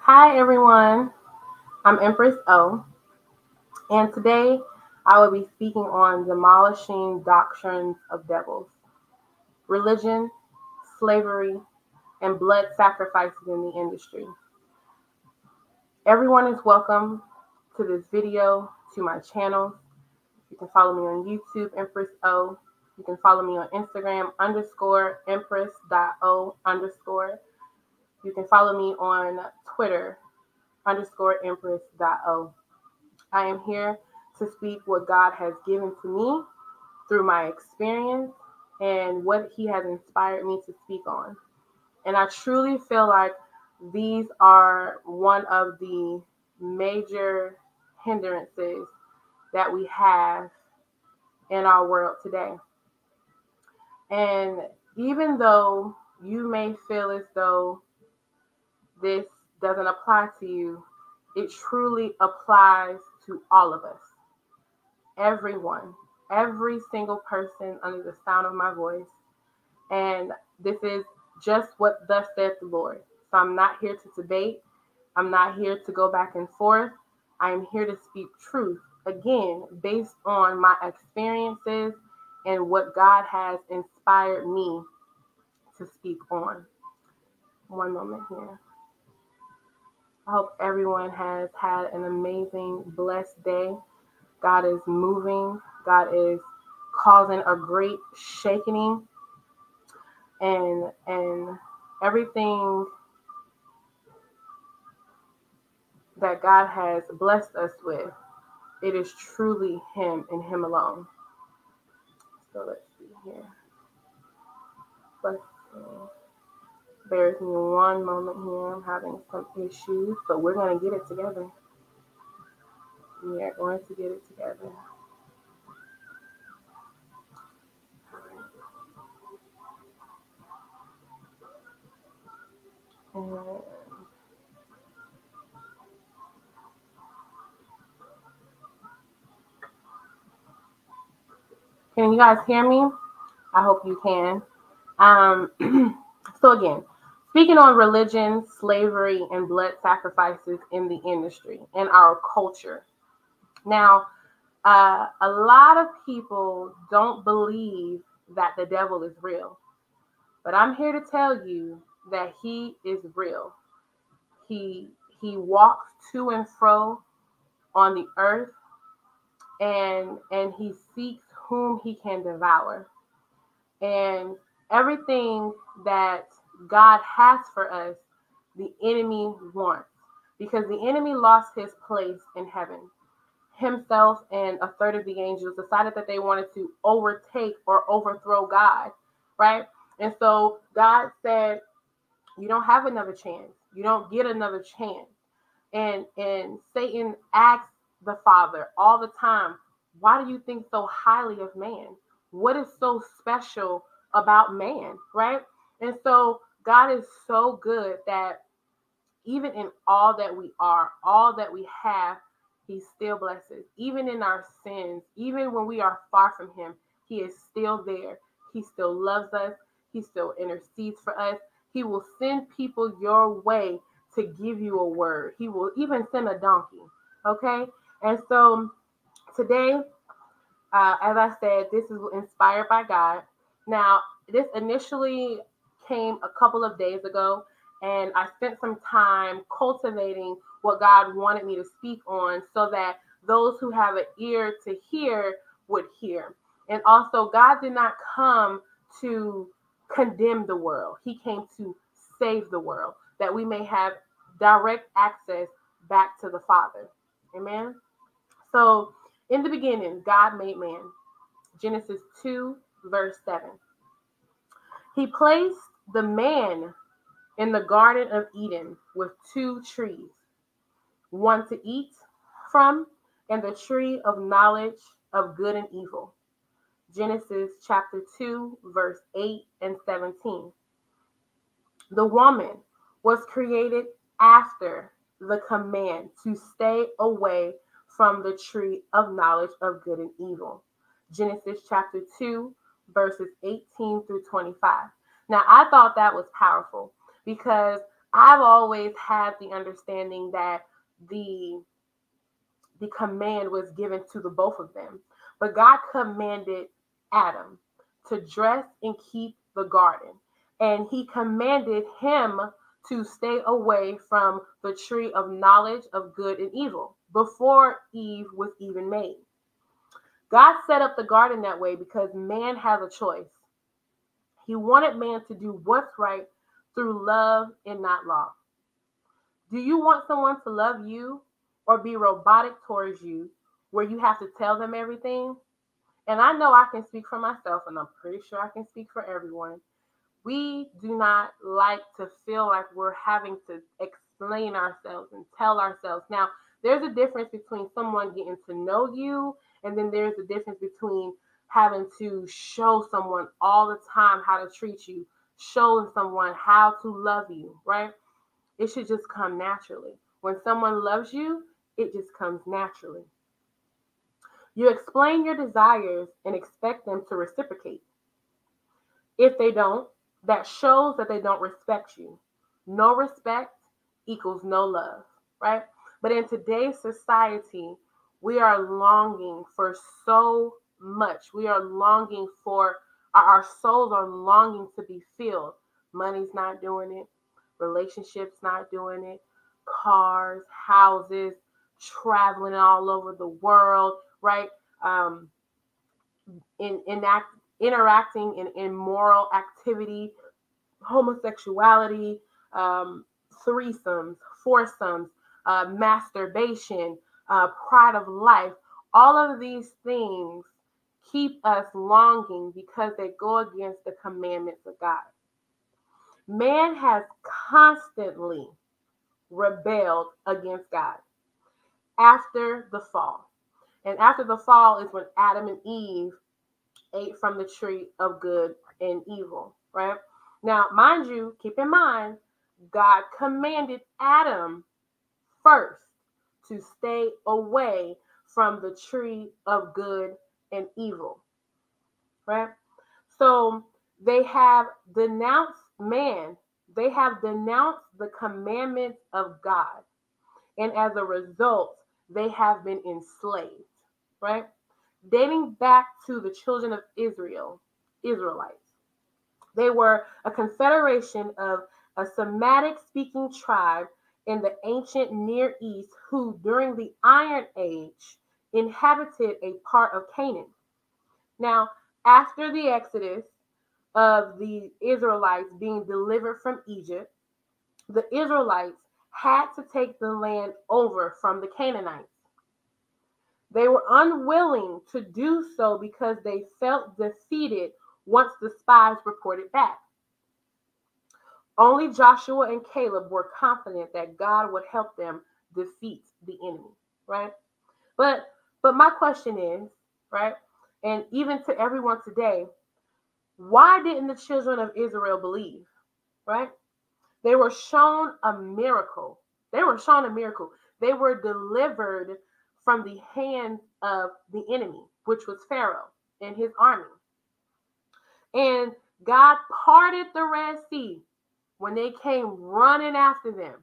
Hi, everyone. I'm Empress O, and today I will be speaking on demolishing doctrines of devils, religion, slavery, and blood sacrifices in the industry. Everyone is welcome to this video, to my channel. You can follow me on YouTube, Empress O. You can follow me on Instagram, underscore empress.o underscore. You can follow me on Twitter, underscore empress.o. I am here to speak what God has given to me through my experience and what He has inspired me to speak on. And I truly feel like these are one of the major hindrances that we have in our world today. And even though you may feel as though this doesn't apply to you, it truly applies to all of us. Everyone, every single person under the sound of my voice. And this is just what thus saith the Lord. So I'm not here to debate. I'm not here to go back and forth. I am here to speak truth, again, based on my experiences and what God has inspired me to speak on. One moment here. I hope everyone has had an amazing, blessed day. God is moving, God is causing a great shaking and and everything that God has blessed us with, it is truly Him and Him alone. So let's see here. Let's see. Uh, bear with me one moment here. I'm having some issues, but we're going to get it together. We are going to get it together. And Can you guys hear me? I hope you can. Um, so, again, speaking on religion, slavery, and blood sacrifices in the industry and our culture. Now, uh, a lot of people don't believe that the devil is real, but I'm here to tell you that he is real. He he walks to and fro on the earth and and he seeks whom he can devour. And everything that God has for us, the enemy wants. Because the enemy lost his place in heaven. Himself and a third of the angels decided that they wanted to overtake or overthrow God, right? And so God said, You don't have another chance. You don't get another chance. And and Satan asks the Father all the time, why do you think so highly of man? What is so special about man, right? And so God is so good that even in all that we are, all that we have, He still blesses. Even in our sins, even when we are far from Him, He is still there. He still loves us. He still intercedes for us. He will send people your way to give you a word. He will even send a donkey. Okay. And so today, uh, as I said, this is inspired by God. Now, this initially came a couple of days ago, and I spent some time cultivating what God wanted me to speak on so that those who have an ear to hear would hear. And also, God did not come to condemn the world, He came to save the world that we may have direct access back to the Father. Amen. So, in the beginning, God made man. Genesis 2, verse 7. He placed the man in the Garden of Eden with two trees, one to eat from, and the tree of knowledge of good and evil. Genesis chapter 2, verse 8 and 17. The woman was created after the command to stay away from the tree of knowledge of good and evil. Genesis chapter 2, verses 18 through 25. Now, I thought that was powerful because I've always had the understanding that the the command was given to the both of them. But God commanded Adam to dress and keep the garden. And he commanded him to stay away from the tree of knowledge of good and evil before Eve was even made. God set up the garden that way because man has a choice. He wanted man to do what's right through love and not law. Do you want someone to love you or be robotic towards you where you have to tell them everything? And I know I can speak for myself, and I'm pretty sure I can speak for everyone. We do not like to feel like we're having to explain ourselves and tell ourselves. Now, there's a difference between someone getting to know you, and then there's a difference between having to show someone all the time how to treat you, showing someone how to love you, right? It should just come naturally. When someone loves you, it just comes naturally. You explain your desires and expect them to reciprocate. If they don't, that shows that they don't respect you. No respect equals no love, right? But in today's society, we are longing for so much. We are longing for, our souls are longing to be filled. Money's not doing it, relationships not doing it, cars, houses, traveling all over the world, right? Um, in, in act, interacting in immoral activity, homosexuality, um, threesomes, foursomes, uh, masturbation, uh, pride of life. All of these things keep us longing because they go against the commandments of God. Man has constantly rebelled against God after the fall. And after the fall is when Adam and Eve ate from the tree of good and evil, right? Now, mind you, keep in mind, God commanded Adam first to stay away from the tree of good and evil, right? So they have denounced man, they have denounced the commandments of God. And as a result, they have been enslaved, right? Dating back to the children of Israel, Israelites. They were a confederation of a Semitic speaking tribe in the ancient Near East who, during the Iron Age, inhabited a part of Canaan. Now, after the Exodus of the Israelites being delivered from Egypt, the Israelites had to take the land over from the Canaanites. They were unwilling to do so because they felt defeated once the spies reported back. Only Joshua and Caleb were confident that God would help them defeat the enemy, right? But but my question is, right? And even to everyone today, why didn't the children of Israel believe? Right? They were shown a miracle. They were shown a miracle. They were delivered from the hands of the enemy, which was Pharaoh and his army. And God parted the Red Sea when they came running after them,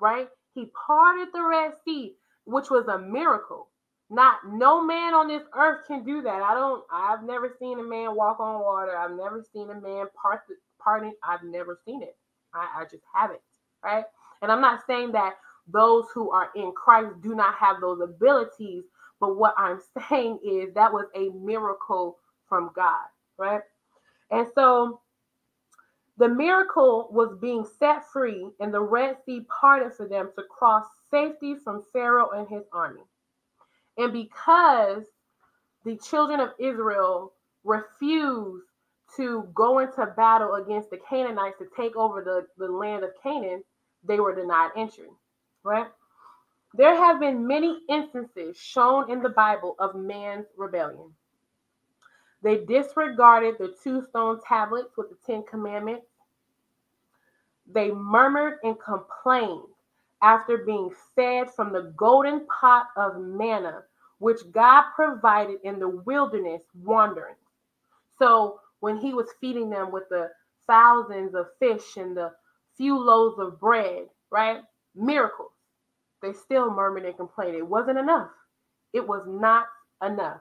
right? He parted the Red Sea, which was a miracle. Not no man on this earth can do that. I don't. I've never seen a man walk on water. I've never seen a man part the parting. I've never seen it. I, I just haven't. Right. And I'm not saying that those who are in Christ do not have those abilities. But what I'm saying is that was a miracle from God. Right. And so the miracle was being set free, and the Red Sea parted for them to cross safety from Pharaoh and his army. And because the children of Israel refused to go into battle against the Canaanites to take over the, the land of Canaan, they were denied entry, right? There have been many instances shown in the Bible of man's rebellion. They disregarded the two stone tablets with the Ten Commandments. They murmured and complained after being fed from the golden pot of manna, which God provided in the wilderness wandering. So when he was feeding them with the thousands of fish and the few loaves of bread, right? Miracles. They still murmured and complained. It wasn't enough. It was not enough.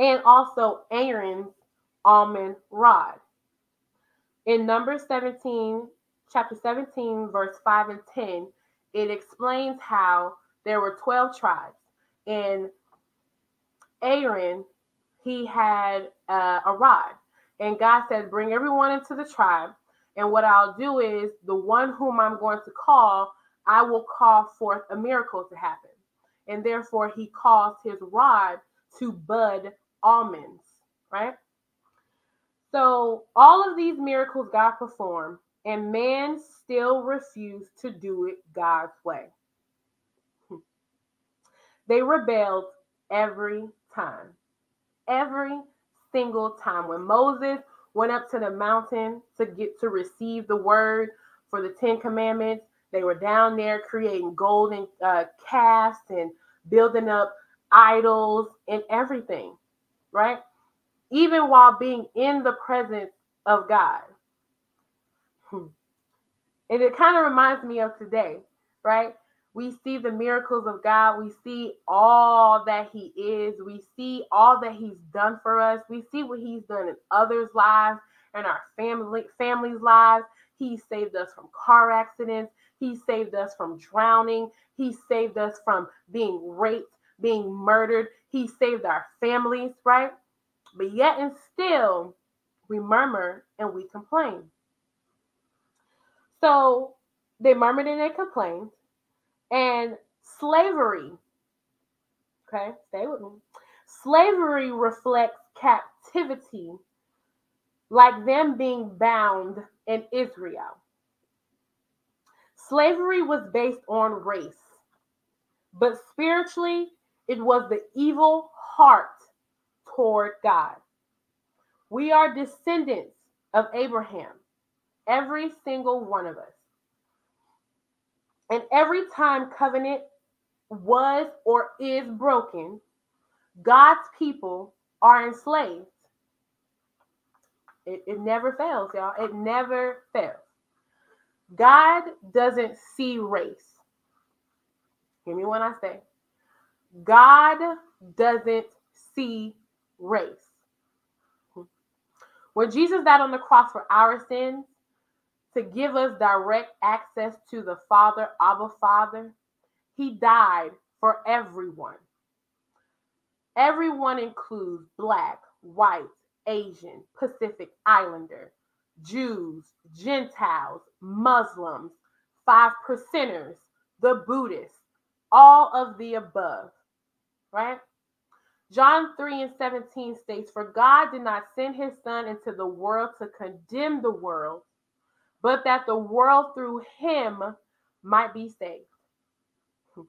And also Aaron's almond rod. In Numbers 17, chapter 17, verse 5 and 10, it explains how there were 12 tribes. And Aaron, he had uh, a rod. And God said, Bring everyone into the tribe. And what I'll do is the one whom I'm going to call, I will call forth a miracle to happen. And therefore, he caused his rod to bud almonds, right? So, all of these miracles God performed, and man still refused to do it God's way. They rebelled every time. Every single time. When Moses went up to the mountain to get to receive the word for the Ten Commandments, they were down there creating golden uh, calves and building up idols and everything, right? Even while being in the presence of God. Hmm. And it kind of reminds me of today, right? We see the miracles of God. We see all that He is. We see all that He's done for us. We see what He's done in others' lives and our family families' lives. He saved us from car accidents. He saved us from drowning. He saved us from being raped, being murdered. He saved our families, right? But yet and still, we murmur and we complain. So they murmured and they complained and slavery. Okay, stay with me. Slavery reflects captivity, like them being bound in Israel. Slavery was based on race, but spiritually, it was the evil heart toward God. We are descendants of Abraham, every single one of us. And every time covenant was or is broken, God's people are enslaved. It, it never fails, y'all. It never fails. God doesn't see race. Hear me when I say, God doesn't see race. When Jesus died on the cross for our sins, to give us direct access to the Father, Abba Father. He died for everyone. Everyone includes Black, White, Asian, Pacific Islander, Jews, Gentiles, Muslims, five percenters, the Buddhists, all of the above, right? John 3 and 17 states, For God did not send his Son into the world to condemn the world, but that the world through him might be saved. Hmm.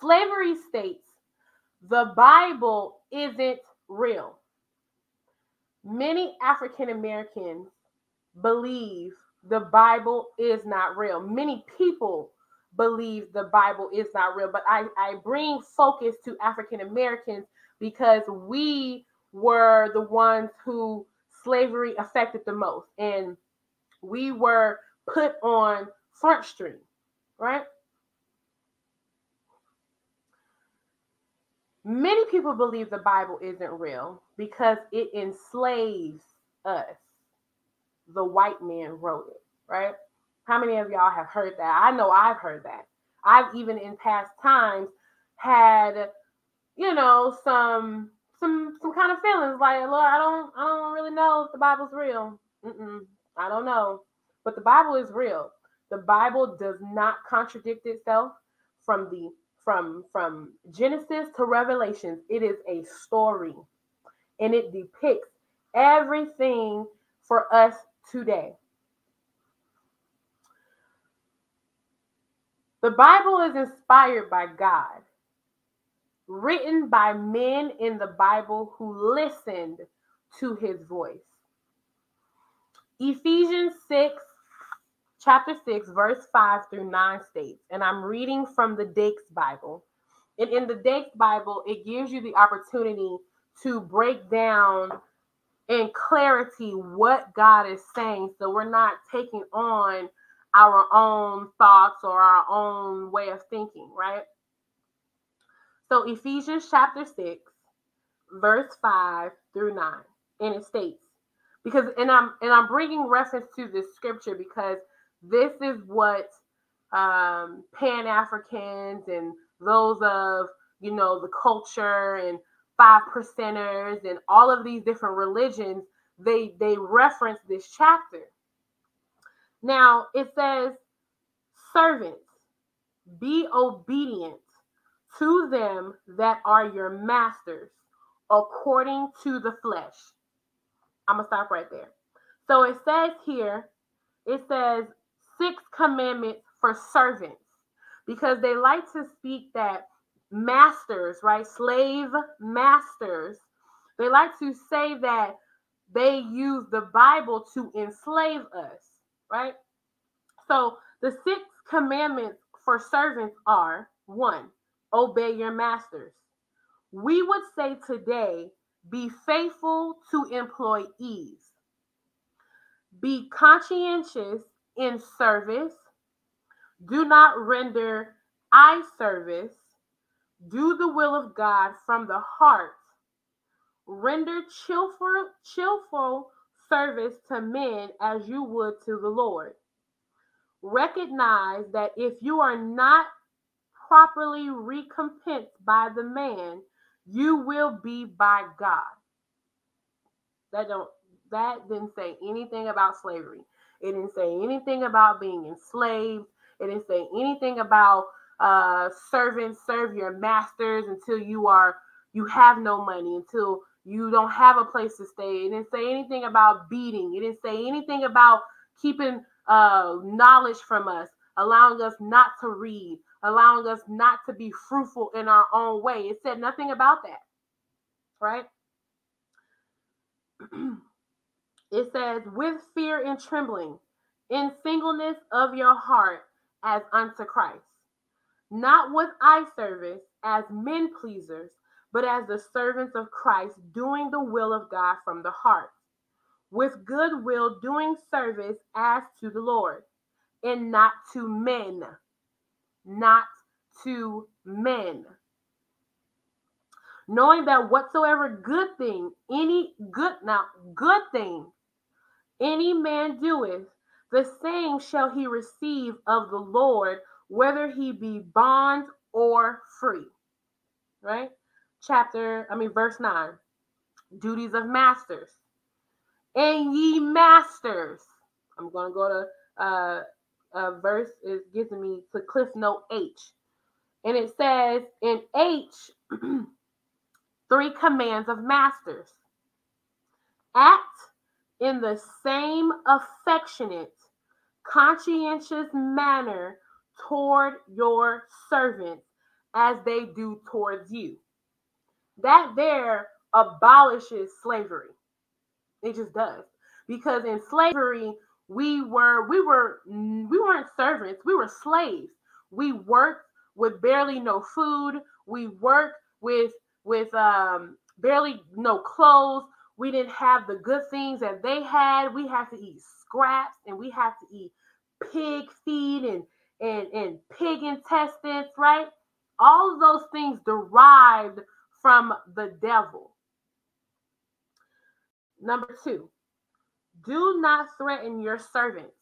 Slavery states the Bible isn't real. Many African Americans believe the Bible is not real. Many people believe the Bible is not real, but I, I bring focus to African Americans because we were the ones who slavery affected the most. And we were put on front street, right? Many people believe the Bible isn't real because it enslaves us. The white man wrote it, right? How many of y'all have heard that? I know I've heard that. I've even in past times had, you know, some some some kind of feelings like, Lord, I don't I don't really know if the Bible's real. Mm-mm. I don't know. But the Bible is real. The Bible does not contradict itself from the from from Genesis to Revelations. It is a story and it depicts everything for us today. The Bible is inspired by God, written by men in the Bible who listened to his voice. Ephesians 6, chapter 6, verse 5 through 9 states, and I'm reading from the Dake's Bible. And in the Dake's Bible, it gives you the opportunity to break down in clarity what God is saying. So we're not taking on our own thoughts or our own way of thinking, right? So Ephesians chapter 6, verse 5 through 9. And it states, because and I'm and I'm bringing reference to this scripture because this is what um, Pan Africans and those of you know the culture and five percenters and all of these different religions they they reference this chapter now it says servants be obedient to them that are your masters according to the flesh i'm gonna stop right there so it says here it says six commandments for servants because they like to speak that masters, right? Slave masters. They like to say that they use the Bible to enslave us, right? So the six commandments for servants are one, obey your masters. We would say today, be faithful to employees, be conscientious in service, do not render eye service, do the will of God from the heart. Render cheerful, cheerful service to men as you would to the Lord. Recognize that if you are not properly recompensed by the man, you will be by God. That don't that didn't say anything about slavery. It didn't say anything about being enslaved. It didn't say anything about uh, servants serve your masters until you are you have no money until you don't have a place to stay. It didn't say anything about beating. It didn't say anything about keeping uh, knowledge from us, allowing us not to read, allowing us not to be fruitful in our own way. It said nothing about that, right? it says, with fear and trembling, in singleness of your heart, as unto Christ not with eye service as men pleasers, but as the servants of Christ, doing the will of God from the heart, with good will doing service as to the Lord, and not to men. Not to men. Knowing that whatsoever good thing, any good now, good thing, any man doeth, the same shall he receive of the Lord whether he be bond or free. Right? Chapter, I mean, verse 9 duties of masters. And ye masters, I'm going to go to uh, uh, verse, is giving me to Cliff Note H. And it says in H, three commands of masters act in the same affectionate, conscientious manner toward your servants as they do towards you. That there abolishes slavery. It just does. Because in slavery, we were we were we weren't servants, we were slaves. We worked with barely no food. We worked with with um barely no clothes. We didn't have the good things that they had. We had to eat scraps and we had to eat pig feed and and, and pig intestines, right? All of those things derived from the devil. Number two, do not threaten your servants.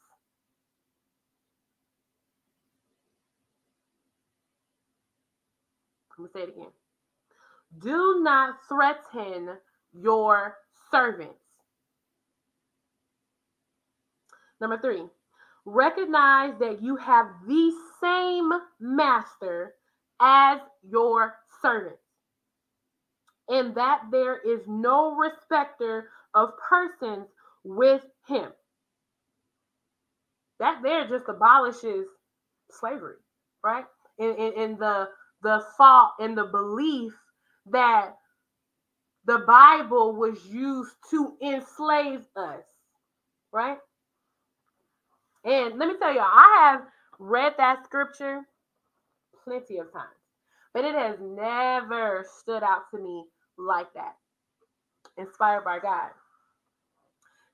I'm going to say it again. Do not threaten your servants. Number three, recognize that you have the same master as your servants, and that there is no respecter of persons with him. That there just abolishes slavery, right? In, in, in the the thought and the belief that the Bible was used to enslave us, right? And let me tell you, I have read that scripture plenty of times, but it has never stood out to me like that. Inspired by God.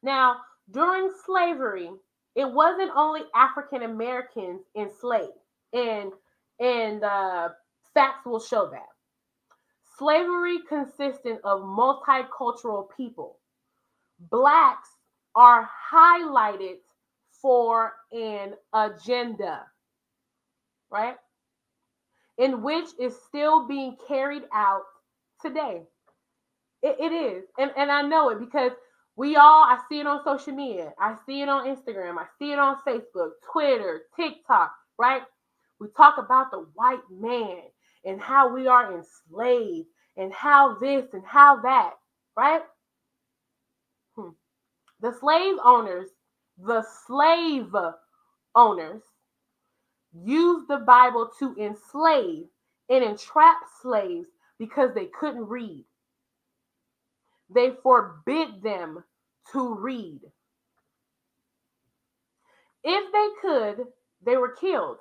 Now, during slavery, it wasn't only African Americans enslaved, and and uh, facts will show that. Slavery consisted of multicultural people. Blacks are highlighted for an agenda, right? In which is still being carried out today. It, it is. And, and I know it because we all, I see it on social media. I see it on Instagram. I see it on Facebook, Twitter, TikTok, right? We talk about the white man and how we are enslaved and how this and how that, right? Hmm. The slave owners, the slave owners used the Bible to enslave and entrap slaves because they couldn't read. They forbid them to read. If they could, they were killed.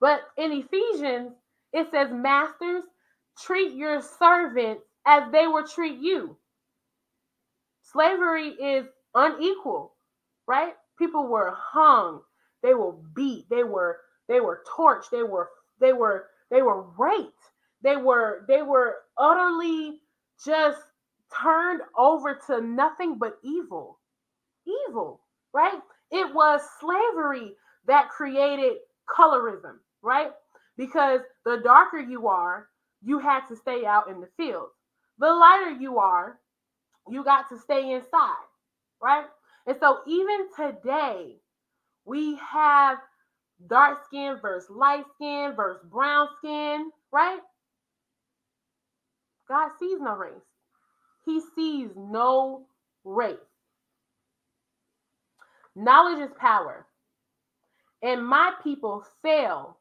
But in Ephesians, it says, Masters, treat your servants as they would treat you. Slavery is unequal, right? People were hung, they were beat, they were they were torched, they were they were they were raped, they were they were utterly just turned over to nothing but evil. Evil, right? It was slavery that created colorism, right? Because the darker you are, you had to stay out in the field. The lighter you are, you got to stay inside, right? And so even today, we have dark skin versus light skin versus brown skin, right? God sees no race. He sees no race. Knowledge is power. And my people fail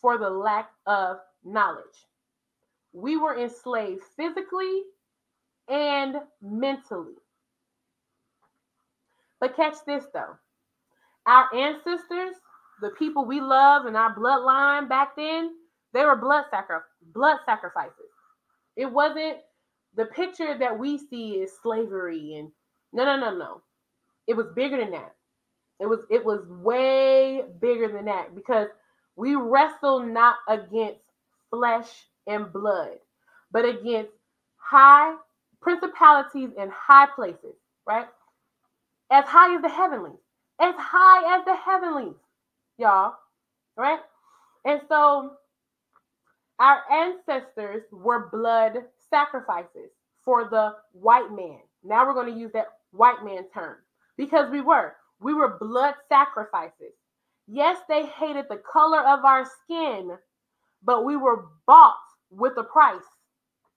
for the lack of knowledge. We were enslaved physically and mentally. But catch this though our ancestors, the people we love in our bloodline back then, they were blood, sacri- blood sacrifices. It wasn't the picture that we see is slavery and no no no no. It was bigger than that. It was it was way bigger than that because we wrestle not against flesh and blood but against high principalities and high places right? As high as the heavenlies as high as the heavenlies y'all right? And so our ancestors were blood sacrifices for the white man. Now we're going to use that white man term because we were. We were blood sacrifices. Yes, they hated the color of our skin, but we were bought with a price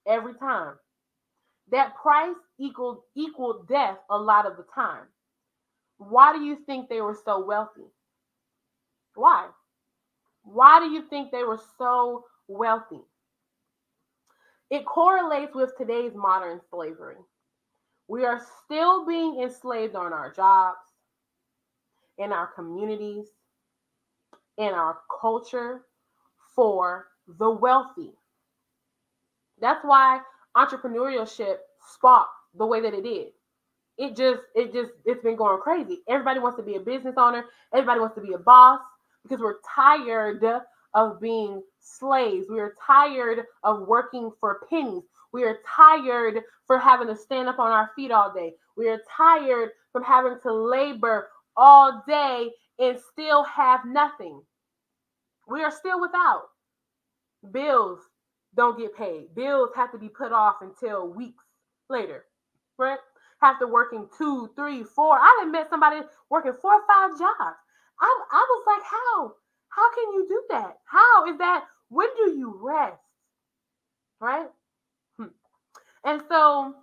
every time. That price equaled equaled death a lot of the time. Why do you think they were so wealthy? Why? Why do you think they were so wealthy? It correlates with today's modern slavery. We are still being enslaved on our jobs, in our communities, in our culture for the wealthy. That's why entrepreneurship sparked the way that it did. It just, it just, it's been going crazy. Everybody wants to be a business owner. Everybody wants to be a boss because we're tired of being slaves. We are tired of working for pennies. We are tired for having to stand up on our feet all day. We are tired from having to labor all day and still have nothing. We are still without. Bills don't get paid. Bills have to be put off until weeks later, right? After working two, three, four. I have met somebody working four or five jobs. I, I was like, how? How can you do that? How is that? When do you rest? Right? Hmm. And so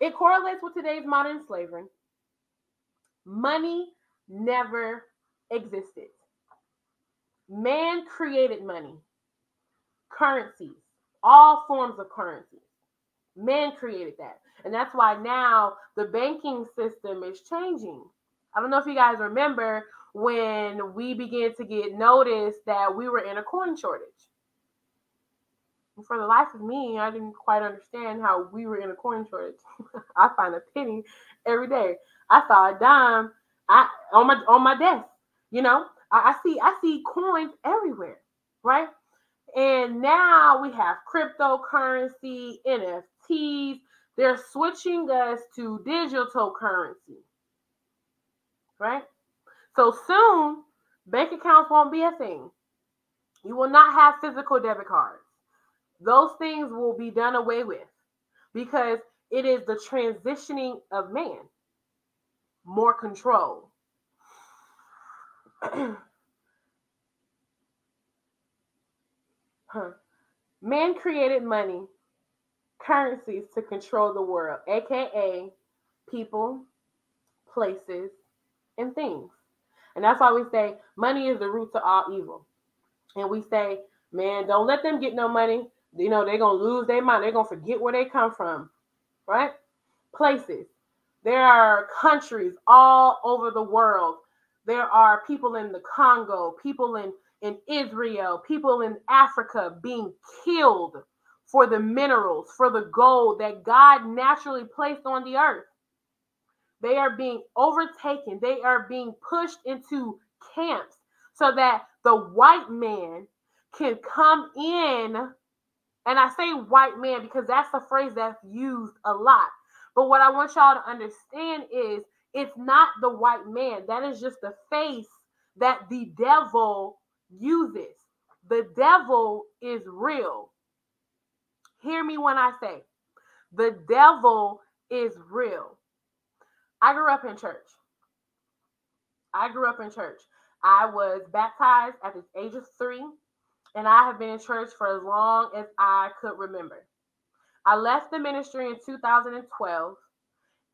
it correlates with today's modern slavery. Money never existed. Man created money, currencies, all forms of currencies. Man created that. And that's why now the banking system is changing. I don't know if you guys remember when we began to get notice that we were in a coin shortage. for the life of me, I didn't quite understand how we were in a coin shortage. I find a penny every day. I saw a dime I on my on my desk. You know, I, I see I see coins everywhere, right? And now we have cryptocurrency, NFTs. They're switching us to digital currency, right? So soon, bank accounts won't be a thing. You will not have physical debit cards. Those things will be done away with because it is the transitioning of man, more control. huh. Man created money, currencies to control the world, aka people, places, and things. And that's why we say money is the root to all evil. And we say, man, don't let them get no money. You know, they're going to lose their mind. They're going to forget where they come from, right? Places. There are countries all over the world. There are people in the Congo, people in, in Israel, people in Africa being killed for the minerals, for the gold that God naturally placed on the earth. They are being overtaken. They are being pushed into camps so that the white man can come in. And I say white man because that's the phrase that's used a lot. But what I want y'all to understand is it's not the white man. That is just the face that the devil uses. The devil is real. Hear me when I say the devil is real. I grew up in church. I grew up in church. I was baptized at the age of three, and I have been in church for as long as I could remember. I left the ministry in 2012,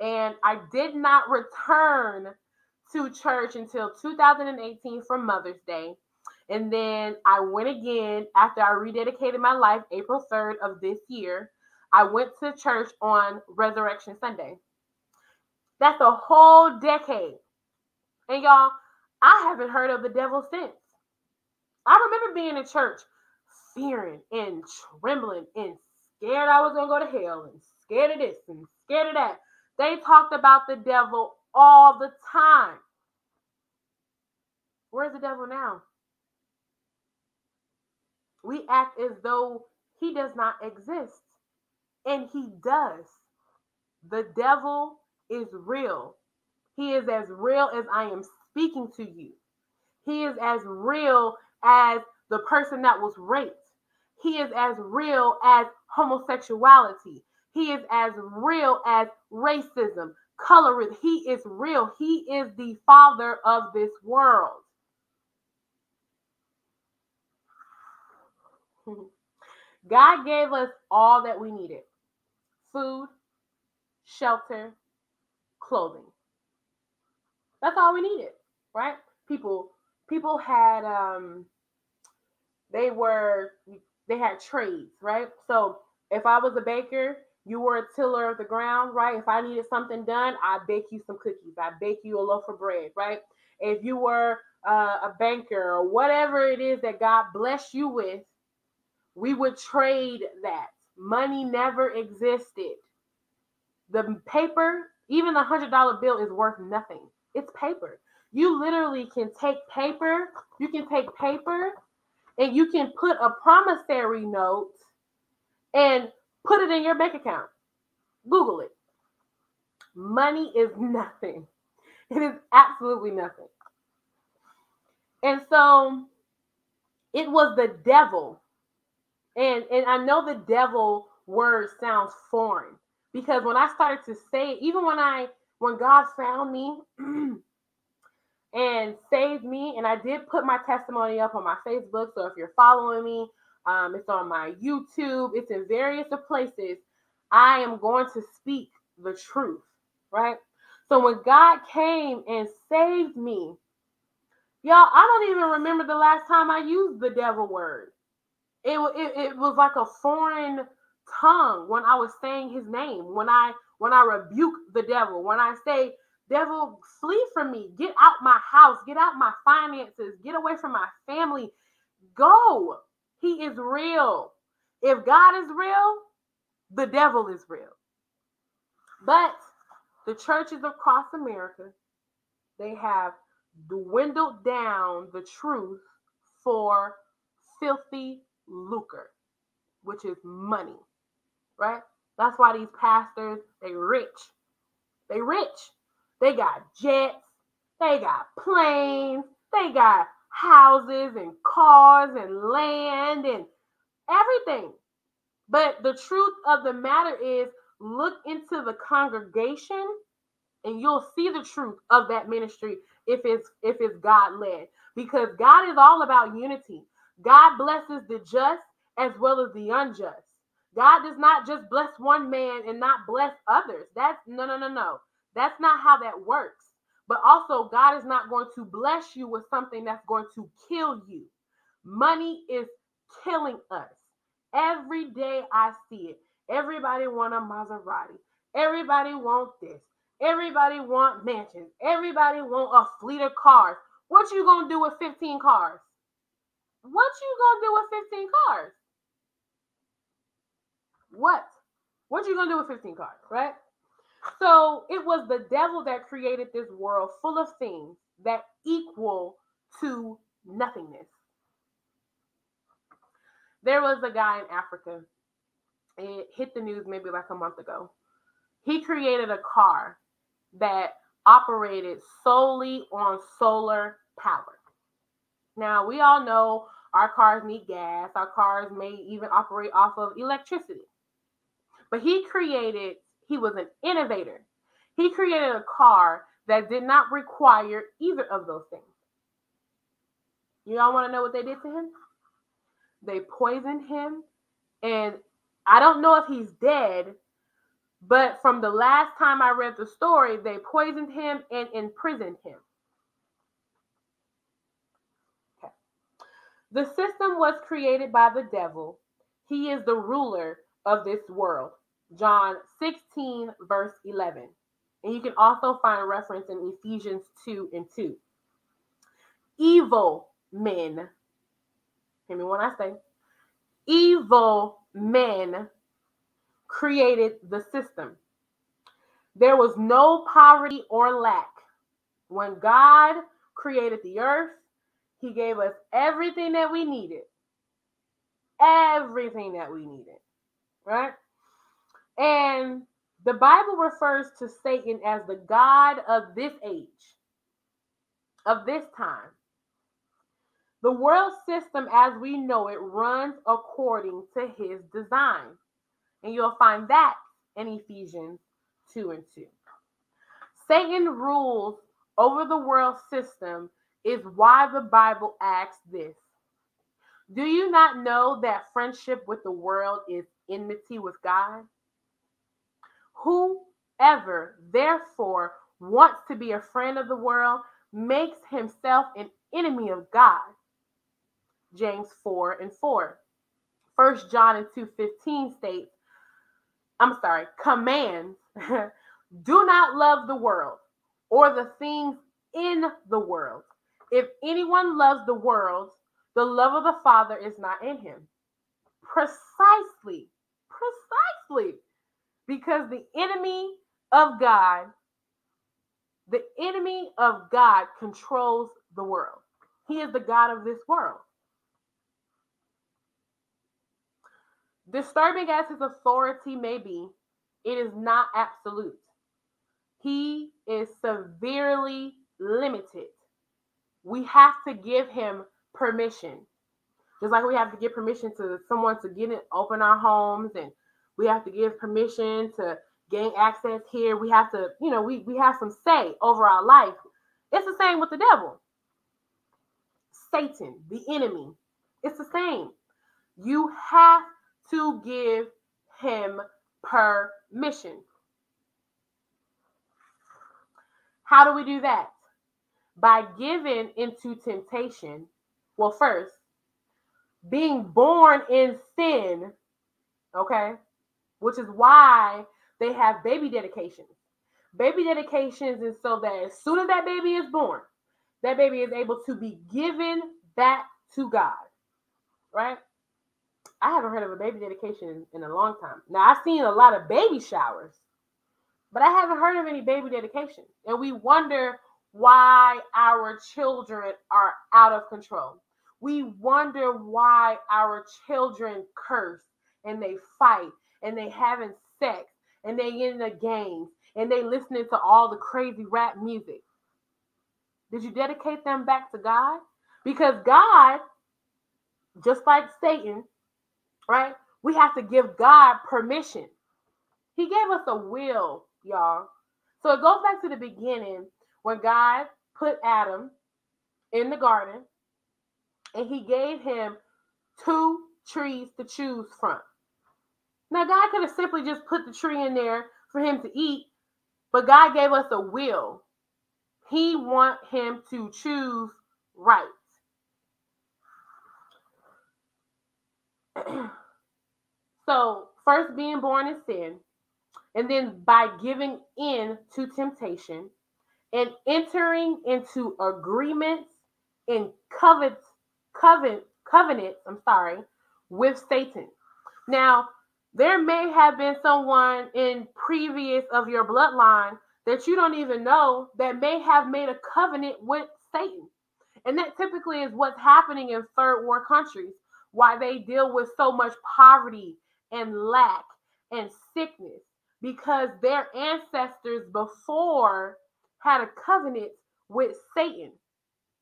and I did not return to church until 2018 for Mother's Day. And then I went again after I rededicated my life April 3rd of this year. I went to church on Resurrection Sunday. That's a whole decade. And y'all, I haven't heard of the devil since. I remember being in church fearing and trembling and scared I was going to go to hell and scared of this and scared of that. They talked about the devil all the time. Where's the devil now? We act as though he does not exist, and he does. The devil is real. He is as real as I am speaking to you. He is as real as the person that was raped. He is as real as homosexuality. He is as real as racism, colorism. He is real. He is the father of this world. God gave us all that we needed food, shelter, clothing. That's all we needed, right? People people had um they were they had trades, right? So if I was a baker, you were a tiller of the ground, right? If I needed something done, I bake you some cookies. I bake you a loaf of bread, right? If you were uh, a banker or whatever it is that God blessed you with, we would trade that. Money never existed. The paper even the hundred dollar bill is worth nothing. It's paper. You literally can take paper, you can take paper and you can put a promissory note and put it in your bank account. Google it. Money is nothing. It is absolutely nothing. And so it was the devil. And and I know the devil word sounds foreign because when I started to say, even when I when God found me and saved me, and I did put my testimony up on my Facebook. So if you're following me, um, it's on my YouTube, it's in various places. I am going to speak the truth, right? So when God came and saved me, y'all, I don't even remember the last time I used the devil word. It, it, it was like a foreign tongue when I was saying his name, when I when I rebuke the devil, when I say, devil, flee from me, get out my house, get out my finances, get away from my family. Go. He is real. If God is real, the devil is real. But the churches across America, they have dwindled down the truth for filthy lucre, which is money, right? That's why these pastors, they rich. They rich. They got jets, they got planes, they got houses and cars and land and everything. But the truth of the matter is, look into the congregation and you'll see the truth of that ministry if it's if it's God led because God is all about unity. God blesses the just as well as the unjust. God does not just bless one man and not bless others. That's no no no no. That's not how that works. But also God is not going to bless you with something that's going to kill you. Money is killing us. Every day I see it. Everybody want a Maserati. Everybody want this. Everybody want mansions. Everybody want a fleet of cars. What you gonna do with 15 cars? What you gonna do with 15 cars? What? What are you gonna do with 15 cars, right? So it was the devil that created this world full of things that equal to nothingness. There was a guy in Africa. It hit the news maybe like a month ago. He created a car that operated solely on solar power. Now, we all know our cars need gas, our cars may even operate off of electricity. But he created, he was an innovator. He created a car that did not require either of those things. You all want to know what they did to him? They poisoned him. And I don't know if he's dead, but from the last time I read the story, they poisoned him and imprisoned him. Okay. The system was created by the devil. He is the ruler of this world. John 16, verse 11. And you can also find a reference in Ephesians 2 and 2. Evil men, hear me when I say, evil men created the system. There was no poverty or lack. When God created the earth, He gave us everything that we needed. Everything that we needed, right? And the Bible refers to Satan as the God of this age, of this time. The world system as we know it runs according to his design. And you'll find that in Ephesians 2 and 2. Satan rules over the world system is why the Bible asks this. Do you not know that friendship with the world is enmity with God? Whoever, therefore, wants to be a friend of the world makes himself an enemy of God. James 4 and 4. First John and 2:15 states, I'm sorry, commands, do not love the world or the things in the world. If anyone loves the world, the love of the Father is not in him. Precisely, precisely because the enemy of God, the enemy of God controls the world. He is the God of this world. Disturbing as his authority may be, it is not absolute. He is severely limited. We have to give him permission. Just like we have to give permission to someone to get in, open our homes and we have to give permission to gain access here. We have to, you know, we, we have some say over our life. It's the same with the devil. Satan, the enemy. It's the same. You have to give him permission. How do we do that? By giving into temptation. Well, first, being born in sin, okay, which is why they have baby dedications. Baby dedications is so that as soon as that baby is born, that baby is able to be given back to God, right? I haven't heard of a baby dedication in, a long time. Now I've seen a lot of baby showers, but I haven't heard of any baby dedication. And we wonder why our children are out of control. We wonder why our children curse and they fight and they having sex and they in the games and they listening to all the crazy rap music. Did you dedicate them back to God? Because God, just like Satan, right? We have to give God permission. He gave us a will, y'all. So it goes back to the beginning when God put Adam in the garden and he gave him two trees to choose from. Now, God could have simply just put the tree in there for him to eat, but God gave us a will. He want him to choose right. so, first being born in sin, and then by giving in to temptation and entering into agreements and covet, covenant, covenants, I'm sorry, with Satan. Now, there may have been someone in previous of your bloodline that you don't even know that may have made a covenant with Satan. And that typically is what's happening in third world countries, why they deal with so much poverty and lack and sickness because their ancestors before had a covenant with Satan,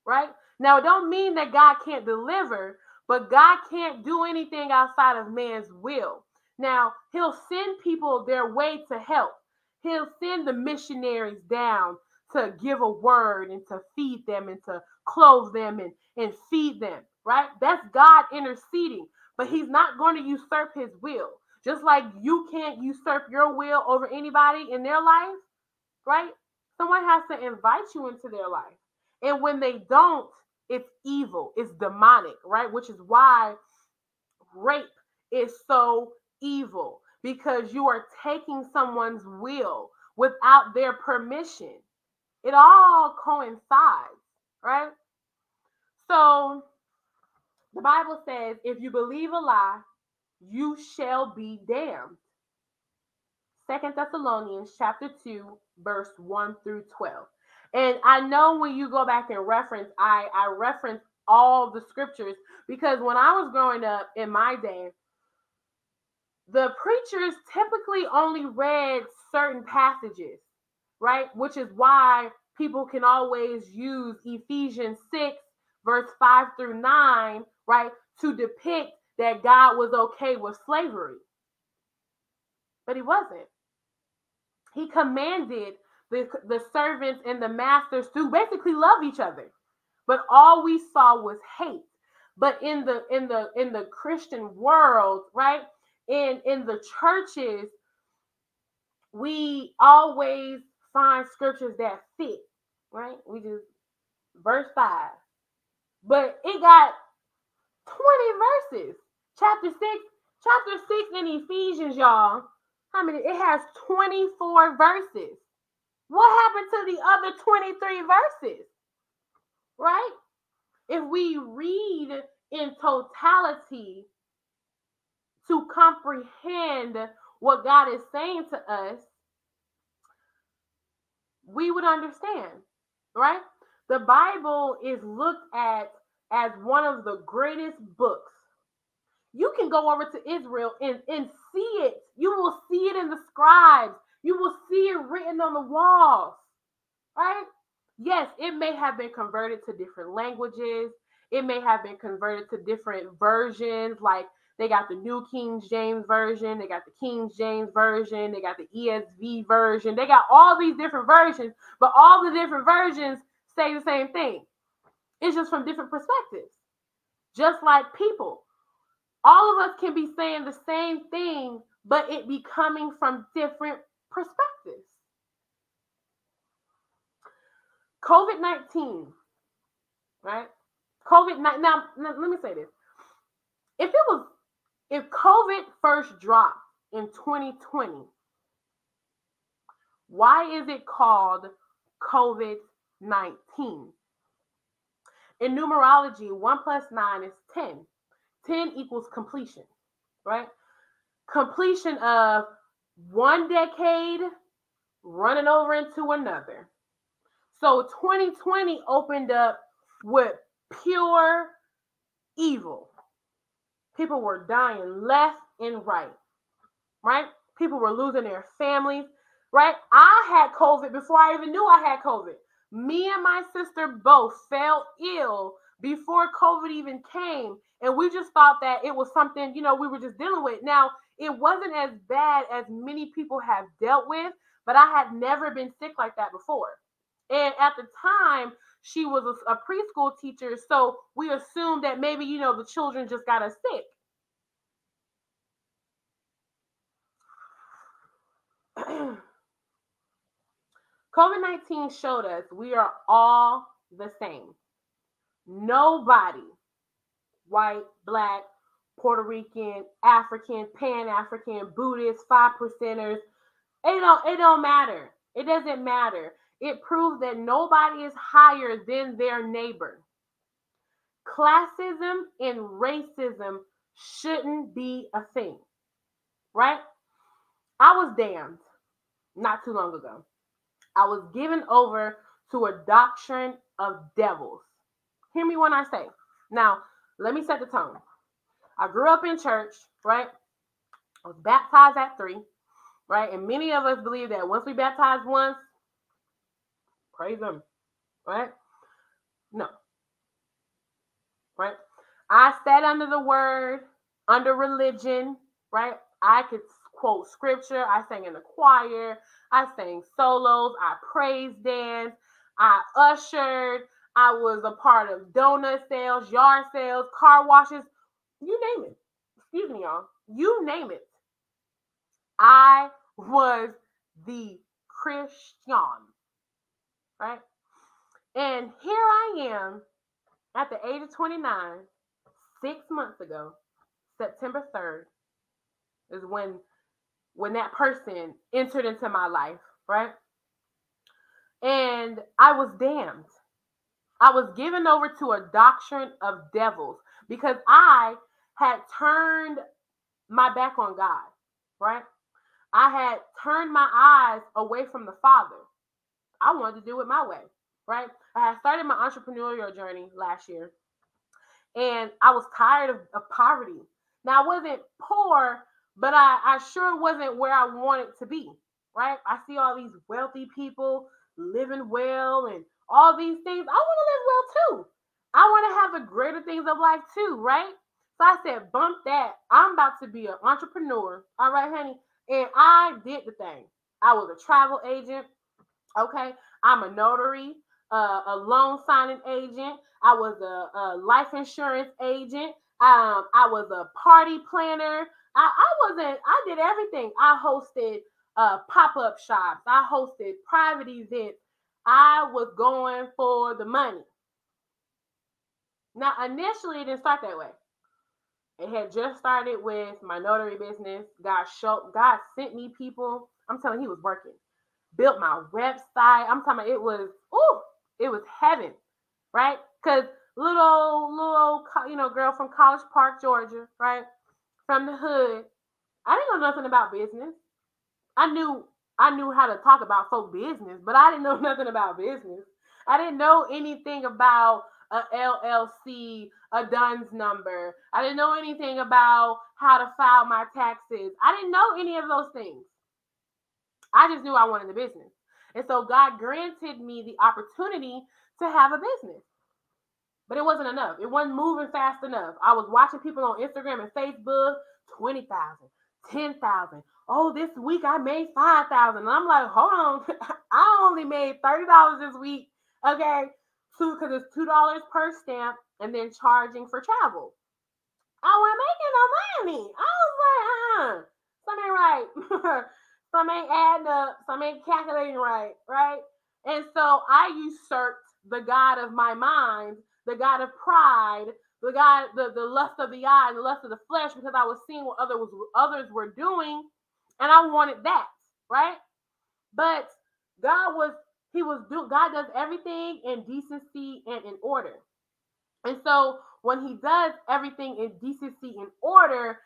right? Now, it don't mean that God can't deliver, but God can't do anything outside of man's will. Now, he'll send people their way to help. He'll send the missionaries down to give a word and to feed them and to clothe them and, and feed them, right? That's God interceding, but he's not going to usurp his will. Just like you can't usurp your will over anybody in their life, right? Someone has to invite you into their life. And when they don't, it's evil, it's demonic, right? Which is why rape is so evil because you are taking someone's will without their permission. It all coincides, right? So the Bible says if you believe a lie, you shall be damned. Second Thessalonians chapter 2, verse 1 through 12. And I know when you go back and reference, I, I reference all the scriptures because when I was growing up in my day, the preachers typically only read certain passages, right? Which is why people can always use Ephesians 6, verse 5 through 9, right, to depict that God was okay with slavery. But he wasn't. He commanded the, the servants and the masters to basically love each other. But all we saw was hate. But in the in the in the Christian world, right? In in the churches, we always find scriptures that fit, right? We just verse 5. But it got 20 verses. Chapter 6, chapter 6 in Ephesians, y'all. How many? It has 24 verses. What happened to the other 23 verses? Right? If we read in totality to comprehend what God is saying to us, we would understand, right? The Bible is looked at as one of the greatest books you can go over to Israel and, and see it. You will see it in the scribes. You will see it written on the walls. Right? Yes, it may have been converted to different languages. It may have been converted to different versions. Like they got the New King James Version, they got the King James Version, they got the ESV version. They got all these different versions, but all the different versions say the same thing. It's just from different perspectives. Just like people, all of us can be saying the same thing, but it be coming from different perspectives. COVID 19, right? COVID now, now, let me say this. If it was, if COVID first dropped in 2020, why is it called COVID 19? In numerology, 1 plus 9 is 10. 10 equals completion, right? Completion of one decade running over into another. So 2020 opened up with pure evil. People were dying left and right, right? People were losing their families, right? I had COVID before I even knew I had COVID. Me and my sister both fell ill before COVID even came. And we just thought that it was something, you know, we were just dealing with. Now, it wasn't as bad as many people have dealt with, but I had never been sick like that before. And at the time, she was a, a preschool teacher. So we assumed that maybe, you know, the children just got us sick. COVID 19 showed us we are all the same. Nobody, white, black, Puerto Rican, African, Pan African, Buddhist, five percenters, it don't, it don't matter. It doesn't matter. It proves that nobody is higher than their neighbor. Classism and racism shouldn't be a thing, right? I was damned not too long ago. I was given over to a doctrine of devils. Hear me when I say. Now, let me set the tone. I grew up in church, right? I was baptized at three, right? And many of us believe that once we baptize once, praise them, right? No, right? I sat under the word, under religion, right? I could quote scripture. I sang in the choir. I sang solos. I praise dance. I ushered. I was a part of donut sales, yard sales, car washes, you name it. Excuse me, y'all. You name it. I was the Christian. Right? And here I am at the age of 29, six months ago, September 3rd, is when when that person entered into my life, right? And I was damned. I was given over to a doctrine of devils because I had turned my back on God, right? I had turned my eyes away from the Father. I wanted to do it my way, right? I had started my entrepreneurial journey last year and I was tired of, of poverty. Now, I wasn't poor but I, I sure wasn't where I wanted to be, right? I see all these wealthy people living well and all these things. I want to live well too. I want to have the greater things of life too, right? So I said, bump that. I'm about to be an entrepreneur. All right, honey. And I did the thing. I was a travel agent. Okay. I'm a notary, uh, a loan signing agent. I was a, a life insurance agent. Um, I was a party planner. I, I wasn't, I did everything. I hosted uh, pop up shops, I hosted private events. I was going for the money. Now, initially, it didn't start that way. It had just started with my notary business. God showed, God sent me people. I'm telling you, He was working. Built my website. I'm talking it was, ooh, it was heaven, right? Because little, little, you know, girl from College Park, Georgia, right? from the hood. I didn't know nothing about business. I knew I knew how to talk about folk business, but I didn't know nothing about business. I didn't know anything about a LLC, a DUNS number. I didn't know anything about how to file my taxes. I didn't know any of those things. I just knew I wanted a business. And so God granted me the opportunity to have a business. But it wasn't enough. It wasn't moving fast enough. I was watching people on Instagram and Facebook, 20,000, 10,000. Oh, this week I made 5,000. And I'm like, hold on. I only made $30 this week. Okay. Two, because it's $2 per stamp and then charging for travel. I wasn't making no money. I was like, uh, something ain't right. some ain't adding up. Some ain't calculating right. Right. And so I usurped the God of my mind the God of pride, the God, the, the lust of the eye, the lust of the flesh, because I was seeing what others others were doing, and I wanted that, right? But God was He was do God does everything in decency and in order. And so when he does everything in decency and order,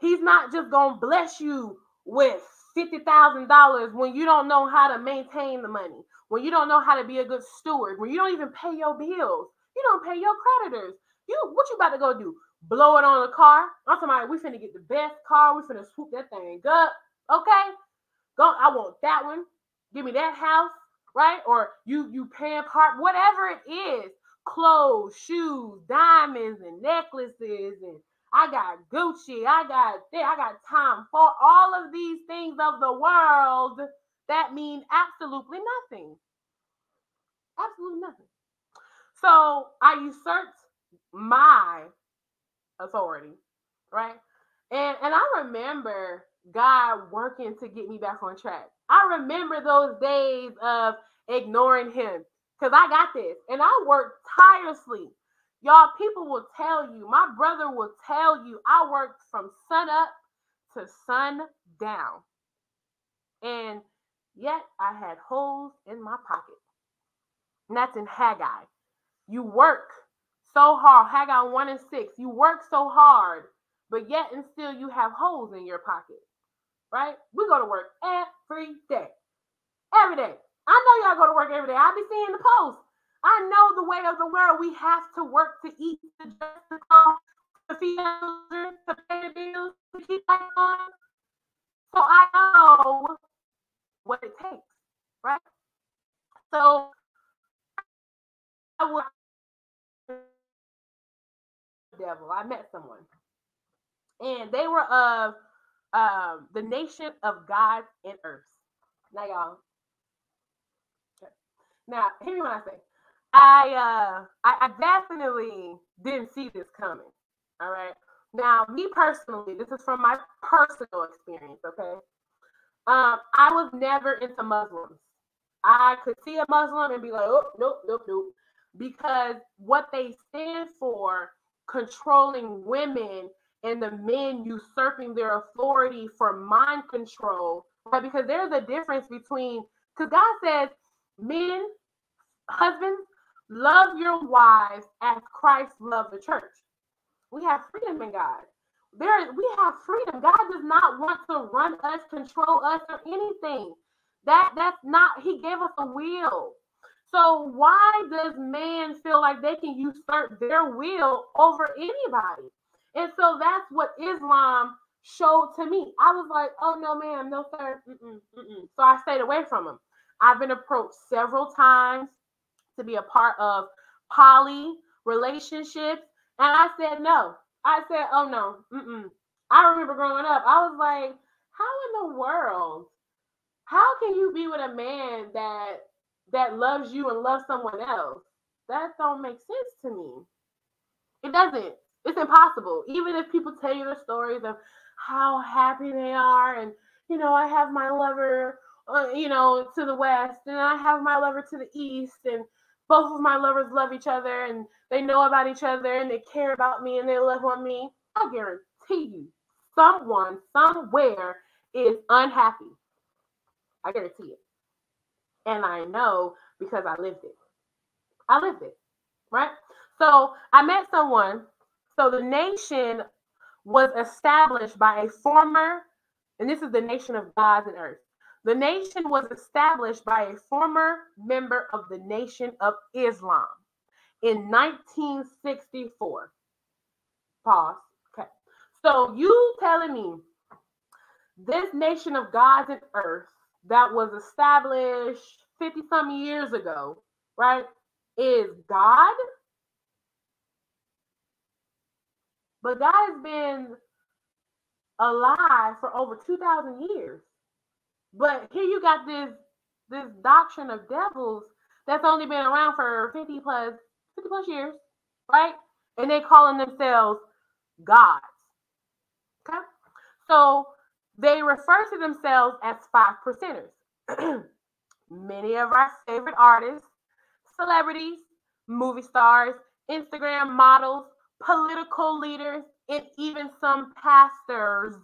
He's not just gonna bless you with $50,000 when you don't know how to maintain the money, when you don't know how to be a good steward, when you don't even pay your bills, you don't pay your creditors. You what you about to go do? Blow it on a car? I'm about we finna get the best car, we finna swoop that thing up. Okay. Go, I want that one. Give me that house, right? Or you you paying part, whatever it is, clothes, shoes, diamonds, and necklaces, and I got Gucci, I got I got time for all of these things of the world that mean absolutely nothing. Absolutely nothing. So I usurped my authority, right? And and I remember God working to get me back on track. I remember those days of ignoring him because I got this and I worked tirelessly. Y'all, people will tell you, my brother will tell you, I worked from sun up to sun down. And yet I had holes in my pocket. And that's in Haggai. You work so hard. Haggai 1 and 6. You work so hard, but yet and still you have holes in your pocket. Right? We go to work every day. Every day. I know y'all go to work every day. I be seeing the posts. I know the way of the world. We have to work to eat, to dress, to to feed children, to pay the bills, to keep lights on. So I know what it takes, right? So I would devil. I met someone, and they were of um, the nation of God and earth. Now, y'all. Now, hear me when I say, I uh, I, I definitely didn't see this coming. All right. Now, me personally, this is from my personal experience. Okay. Um, I was never into Muslims. I could see a Muslim and be like, oh, nope, nope, nope. Because what they stand for controlling women and the men usurping their authority for mind control, right? Because there's a difference between, because God says, men, husbands, love your wives as Christ loved the church. We have freedom in God. There, we have freedom. God does not want to run us, control us, or anything. That that's not. He gave us a will. So why does man feel like they can usurp their will over anybody? And so that's what Islam showed to me. I was like, oh no, ma'am, no sir. Mm-mm, mm-mm. So I stayed away from them. I've been approached several times to be a part of poly relationships, and I said no. I said, oh no. Mm-mm. I remember growing up, I was like, how in the world? How can you be with a man that that loves you and loves someone else. That don't make sense to me. It doesn't. It's impossible. Even if people tell you their stories of how happy they are, and you know, I have my lover, uh, you know, to the west, and I have my lover to the east, and both of my lovers love each other, and they know about each other, and they care about me, and they love on me. I guarantee you, someone somewhere is unhappy. I guarantee it. And I know because I lived it. I lived it, right? So I met someone. So the nation was established by a former, and this is the nation of gods and earth. The nation was established by a former member of the Nation of Islam in 1964. Pause. Okay. So you telling me this nation of gods and earth that was established 50 some years ago, right, is God. But God has been alive for over 2,000 years. But here you got this this doctrine of devils that's only been around for 50 plus 50 plus years, right? And they calling themselves gods. Okay. So they refer to themselves as five percenters. Many of our favorite artists, celebrities, movie stars, Instagram models, political leaders, and even some pastors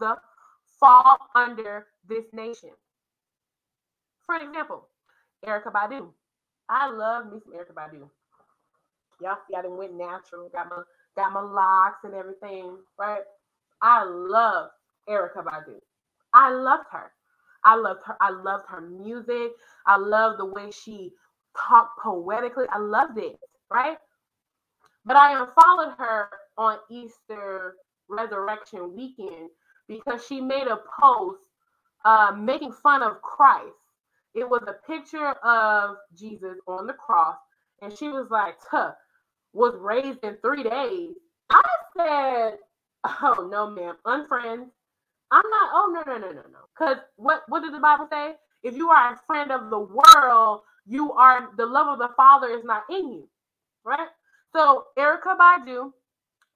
fall under this nation. For example, Erykah Badu. I love me some Erykah Badu. Y'all see I done went natural, got my got my locks and everything, right? I love Erykah Badu. I loved her. I loved her. I loved her music. I loved the way she talked poetically. I loved it, right? But I unfollowed her on Easter Resurrection weekend because she made a post uh, making fun of Christ. It was a picture of Jesus on the cross, and she was like, "Tuh, was raised in three days." I said, "Oh no, ma'am, unfriend." I'm not. Oh no, no, no, no, no. Because what what did the Bible say? If you are a friend of the world, you are the love of the Father is not in you, right? So Erykah Badu,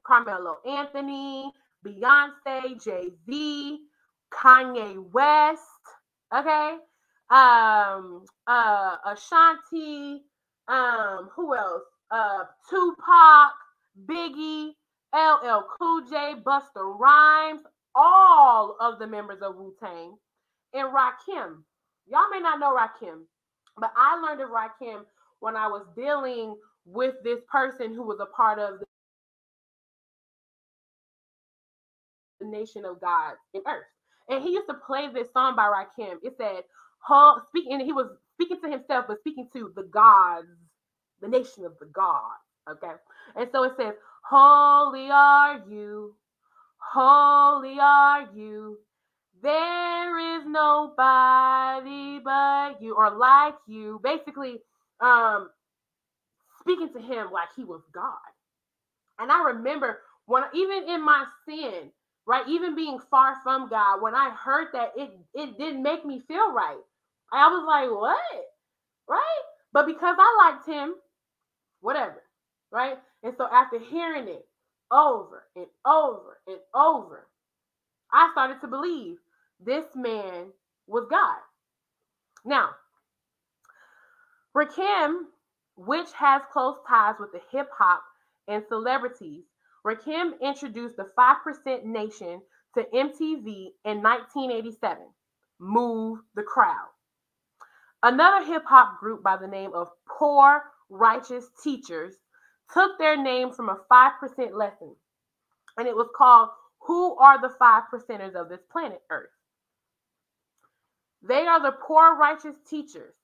Carmelo Anthony, Beyonce, Jay Z, Kanye West, okay, um, uh, Ashanti, um, who else? Uh, Tupac, Biggie, LL Cool J, Busta Rhymes, all of the members of Wu Tang, and Rakim. Y'all may not know Rakim, but I learned of Rakim when I was dealing with this person who was a part of the nation of God in earth. And he used to play this song by Rakim. It said, speaking, he was speaking to himself, but speaking to the gods, the nation of the gods. Okay. And so it says, Holy are you, holy are you. There is nobody but you, or like you. Basically, um, speaking to him like he was God. And I remember when even in my sin, right, even being far from God, when I heard that, it it didn't make me feel right. I was like, what? Right? But because I liked him, whatever, right? And so after hearing it over and over and over, I started to believe this man was God. Now, Rakim which has close ties with the hip hop and celebrities. Rakim introduced the 5% Nation to MTV in 1987. Move the crowd. Another hip hop group by the name of Poor Righteous Teachers took their name from a 5% lesson, and it was called Who Are the Five Percenters of This Planet Earth? They are the poor righteous teachers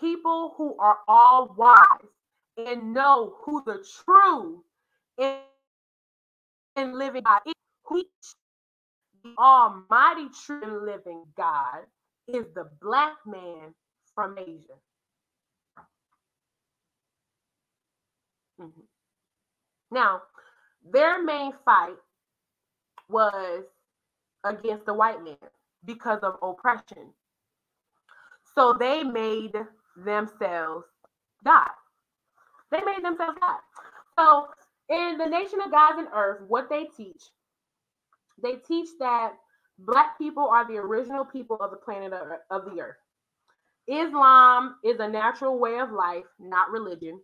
people who are all wise and know who the true and living God is. Which the Almighty true and living God is the black man from Asia. Mm-hmm. Now, their main fight was against the white man because of oppression. So they made themselves God. They made themselves God. So in the nation of gods and earth, what they teach, they teach that black people are the original people of the planet of the earth. Islam is a natural way of life, not religion.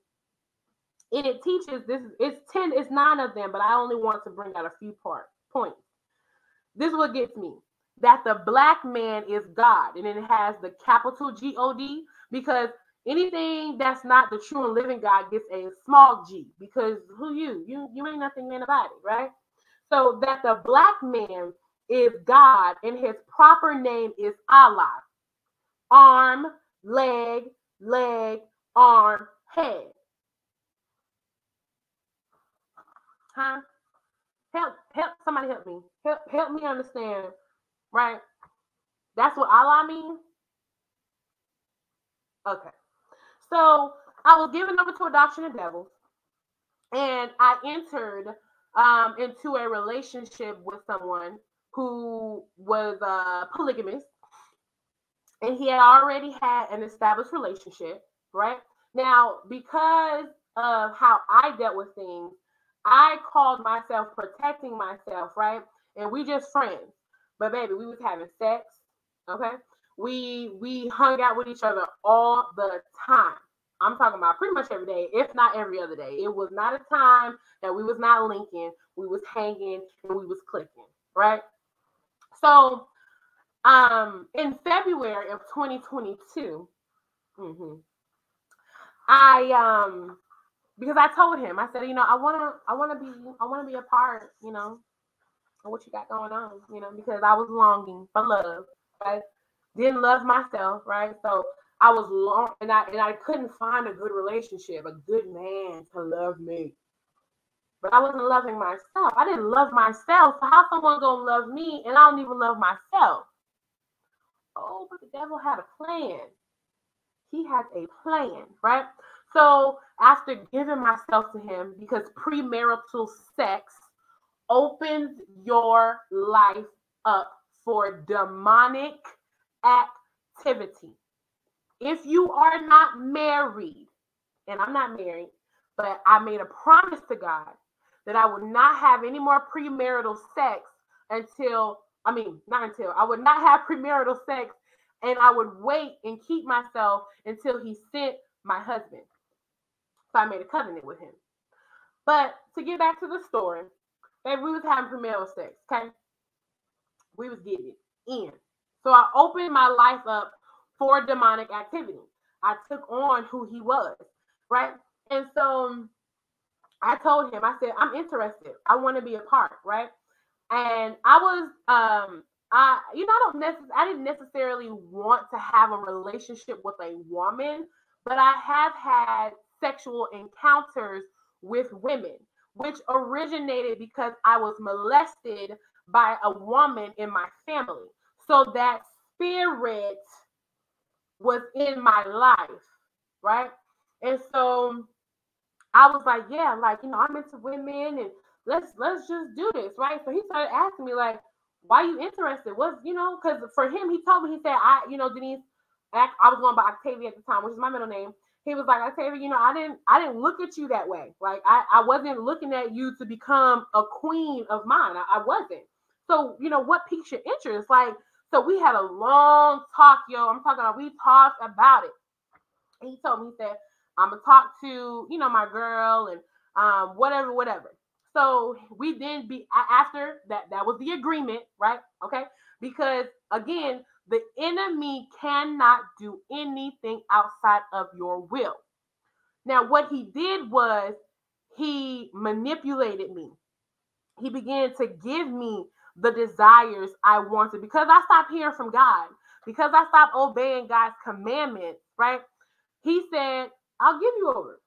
And it teaches this it's 10, it's nine of them, but I only want to bring out a few part points. This is what gets me that the black man is God, and it has the capital G O D because anything that's not the true and living God gets a small g because who you? You you ain't nothing man about it, right? So that the black man is God and his proper name is Allah. Arm, leg, leg, arm, head. Huh? Help, help, somebody help me. Help, help me understand, right? That's what Allah means. Okay. So I was given over to a doctrine of devils, and I entered um, into a relationship with someone who was a polygamist, and he had already had an established relationship, right? Now, because of how I dealt with things, I called myself protecting myself, right? And we just friends. But baby, we was having sex, okay? We we hung out with each other all the time. I'm talking about pretty much every day, if not every other day. It was not a time that we was not linking, we was hanging and we was clicking, right? So um in February of 2022, mm-hmm, I um because I told him, I said, you know, I wanna I wanna be I wanna be a part, you know. Of what you got going on, you know, because I was longing for love, right? Didn't love myself, right? So I was long and I and I couldn't find a good relationship, a good man to love me. But I wasn't loving myself. I didn't love myself. So how someone gonna love me and I don't even love myself? Oh, but the devil had a plan. He had a plan, right? So after giving myself to him, because premarital sex opens your life up for demonic activity. If you are not married, and I'm not married, but I made a promise to God that I would not have any more premarital sex until, I mean, not until, I would not have premarital sex and I would wait and keep myself until he sent my husband. So I made a covenant with him. But to get back to the story, baby, we was having premarital sex, okay? We was getting it in. So I opened my life up for demonic activity. I took on who he was, right? And so I told him, I said, I'm interested. I want to be a part, right? And I was um I you know I don't necessarily I didn't necessarily want to have a relationship with a woman, but I have had sexual encounters with women, which originated because I was molested by a woman in my family. So that spirit was in my life, right? And so I was like, yeah, like, you know, I'm into women and let's let's just do this, right? So he started asking me, like, why are you interested? What's you know, because for him, he told me, he said, I, you know, Denise, I was going by Octavia at the time, which is my middle name. He was like, Octavia, you know, I didn't I didn't look at you that way. Like I, I wasn't looking at you to become a queen of mine. I, I wasn't. So, you know, what piques your interest? Like, so we had a long talk, yo. I'm talking about we talked about it. And he told me, he said, I'm gonna talk to, you know, my girl and um, whatever, whatever. So we then be after that, that was the agreement, right? Okay. Because again, the enemy cannot do anything outside of your will. Now, what he did was he manipulated me. He began to give me the desires I wanted because I stopped hearing from God, because I stopped obeying God's commandments, right? He said, I'll give you over.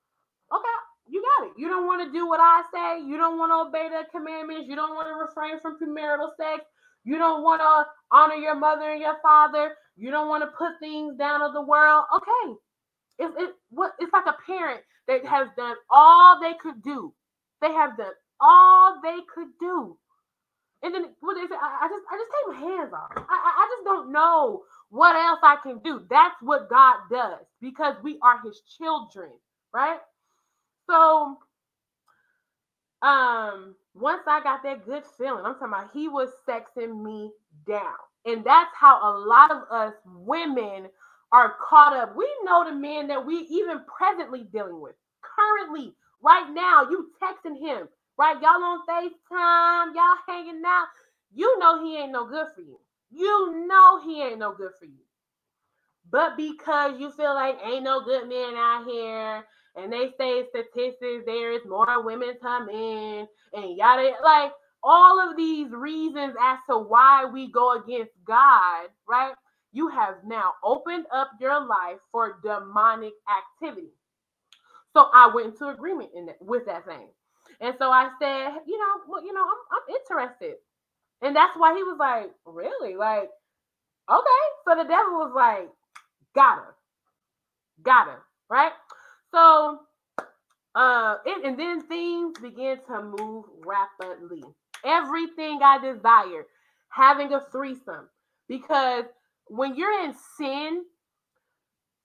Okay, you got it. You don't want to do what I say. You don't want to obey the commandments. You don't want to refrain from premarital sex. You don't want to honor your mother and your father. You don't want to put things down of the world. Okay. It's it what it's like a parent that has done all they could do. They have done all they could do. And then what they say, I, I just I just take my hands off. I, I just don't know what else I can do. That's what God does because we are his children, right? So um once I got that good feeling, I'm talking about he was sexing me down. And that's how a lot of us women are caught up. We know the men that we even presently dealing with. Currently, right now, you texting him, right? Y'all on FaceTime, y'all hanging out. You know he ain't no good for you. You know he ain't no good for you. But because you feel like ain't no good men out here, and they say statistics there is more women to men, and yada like all of these reasons as to why we go against God, right? You have now opened up your life for demonic activity. So I went into agreement in that, with that thing. And so I said, you know, well, you know, I'm, I'm interested. And that's why he was like, really? Like, okay. So the devil was like, got her. Got her. Right? So uh it, and then things began to move rapidly. Everything I desired, having a threesome. Because when you're in sin,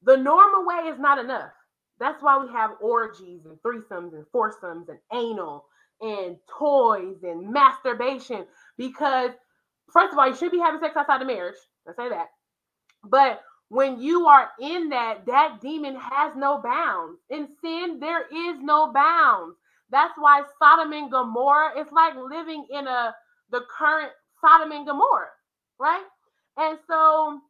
the normal way is not enough. That's why we have orgies and threesomes and foursomes and anal and toys and masturbation because first of all, you should be having sex outside of marriage. I say that. But when you are in that, that demon has no bounds. In sin, there is no bounds. That's why Sodom and Gomorrah, it's like living in a the current Sodom and Gomorrah, right? And so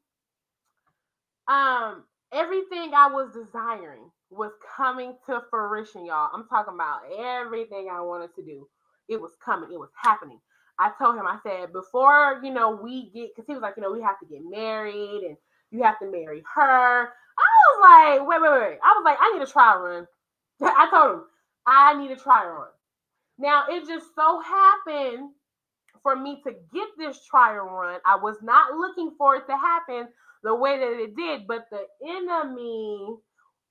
um everything I was desiring was coming to fruition, y'all. I'm talking about everything I wanted to do. It was coming, it was happening. I told him, I said, before, you know, we get, because he was like, you know, we have to get married and you have to marry her. I was like, wait, wait, wait. I was like, I need a trial run. I told him, I need a trial run. Now, it just so happened for me to get this trial run. I was not looking for it to happen the way that it did, but the enemy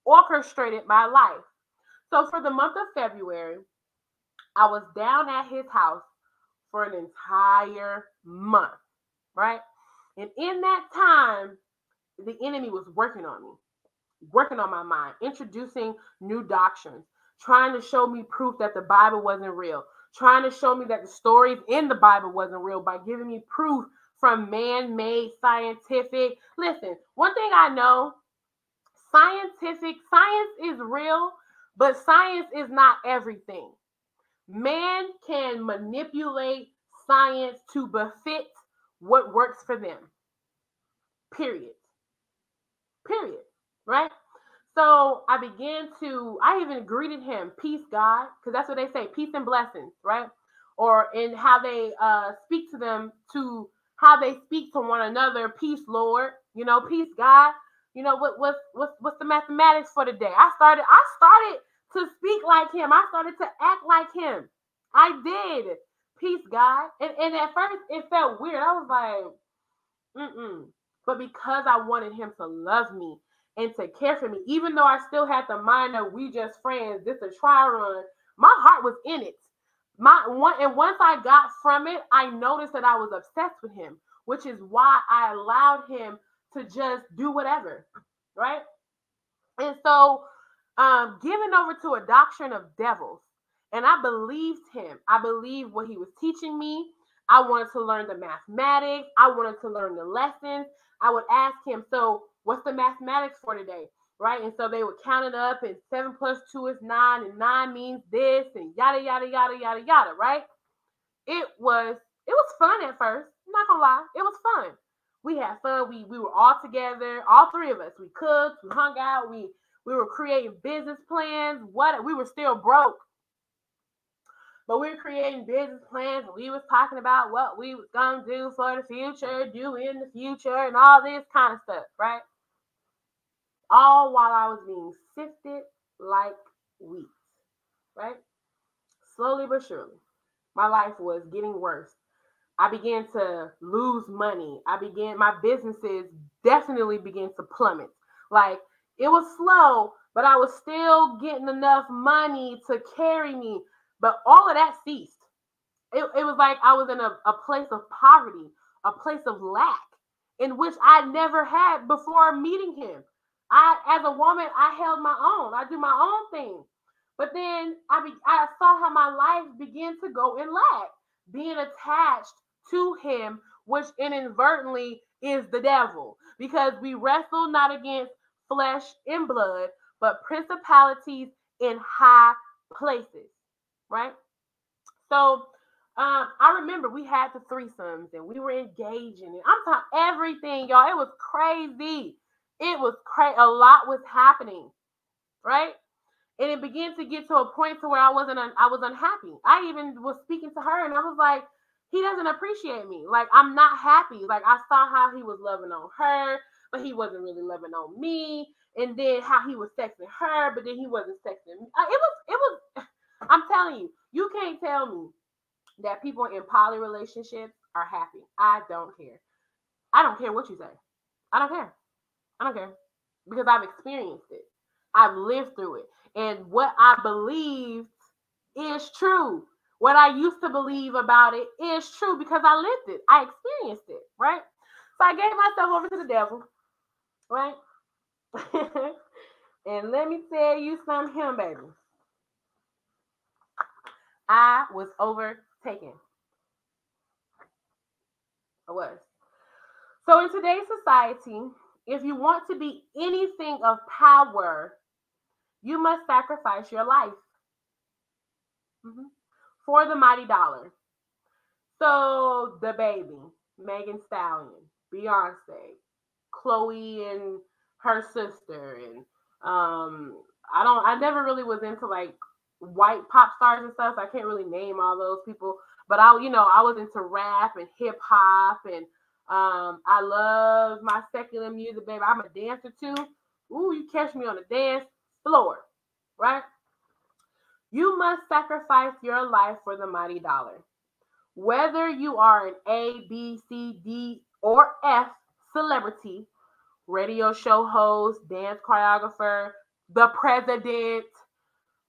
orchestrated my life. So for the month of February, I was down at his house for an entire month, right? And in that time, the enemy was working on me, working on my mind, introducing new doctrines, trying to show me proof that the Bible wasn't real, trying to show me that the stories in the Bible wasn't real by giving me proof from man-made scientific. Listen, one thing I know, scientific science is real, but science is not everything. Man can manipulate science to befit what works for them. Period. Period. Right? So I began to, I even greeted him, peace, God, because that's what they say, peace and blessings, right? Or in how they uh, speak to them, to how they speak to one another, peace, Lord, you know, peace, God. You know what what's what's what's the mathematics for the day? I started I started to speak like him. I started to act like him. I did. Peace, God. And and at first it felt weird. I was like, mm-mm. But because I wanted him to love me and to care for me, even though I still had the mind of we just friends, this a try run, my heart was in it. My one and once I got from it, I noticed that I was obsessed with him, which is why I allowed him to just do whatever, right? And so, um, giving over to a doctrine of devils, and I believed him. I believed what he was teaching me. I wanted to learn the mathematics. I wanted to learn the lessons. I would ask him, so what's the mathematics for today? Right. And so they would count it up, and seven plus two is nine, and nine means this, and yada, yada, yada, yada, yada. Right. It was, it was fun at first. I'm not gonna lie. It was fun. We had fun. We we were all together, all three of us. We cooked, we hung out, we we were creating business plans. What we were still broke but we were creating business plans we was talking about what we was gonna do for the future, do in the future, and all this kind of stuff, right? All while I was being sifted like wheat, right? Slowly but surely, my life was getting worse. I began to lose money. I began my businesses definitely began to plummet. Like it was slow, but I was still getting enough money to carry me but all of that ceased. It, it was like I was in a, a place of poverty, a place of lack, in which I never had before meeting him. I, as a woman, I held my own. I do my own thing. But then I, be, I saw how my life began to go in lack, being attached to him, which inadvertently is the devil, because we wrestle not against flesh and blood, but principalities in high places right? So um, I remember we had the threesomes and we were engaging, and I'm talking everything, y'all. It was crazy. It was crazy. A lot was happening, right? And it began to get to a point to where I wasn't. Un- I was unhappy. I even was speaking to her, and I was like, "He doesn't appreciate me. Like I'm not happy. Like I saw how he was loving on her, but he wasn't really loving on me. And then how he was sexing her, but then he wasn't sexing me. Uh, it was. It was. I'm telling you, you can't tell me that people in poly relationships are happy. I don't care. I don't care what you say. I don't care. I don't care because I've experienced it. I've lived through it. And what I believed is true. What I used to believe about it is true because I lived it. I experienced it, right? So I gave myself over to the devil, right? and let me tell you something, him, baby. I was overtaken. I was. So, in today's society, if you want to be anything of power, you must sacrifice your life mm-hmm. For the mighty dollar. So, the baby, Megan Stallion, Beyonce, Chloe and her sister, and um, I don't, I never really was into like white pop stars and stuff. So I can't really name all those people, but I, you know, I was into rap and hip hop and um, I love my secular music, baby. I'm a dancer too. Ooh, you catch me on the dance floor, right? You must sacrifice your life for the mighty dollar. Whether you are an A, B, C, D, or F celebrity, radio show host, dance choreographer, the president,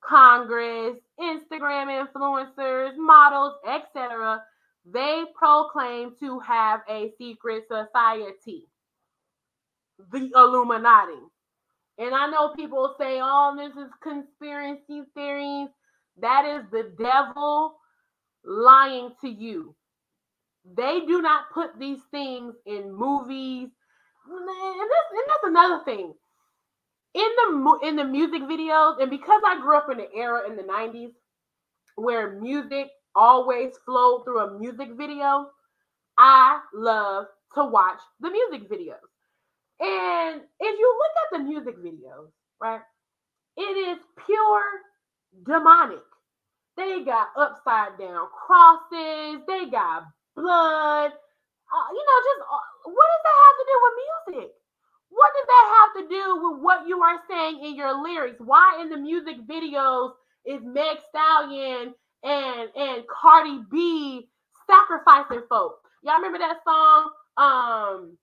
Congress, Instagram influencers, models, etc., they proclaim to have a secret society, the Illuminati. And I know people say, oh, this is conspiracy theories. That is the devil lying to you. They do not put these things in movies. And, and that's another thing. In the in the music videos, and because I grew up in the era in the 90s where music always flowed through a music video, I love to watch the music videos. And if you the music videos, right, it is pure demonic. They got upside down crosses, they got blood. Uh, you know, just uh, what does that have to do with music? What does that have to do with what you are saying in your lyrics? Why in the music videos is Meg Stallion and and Cardi B sacrificing folk? Y'all remember that song? Um,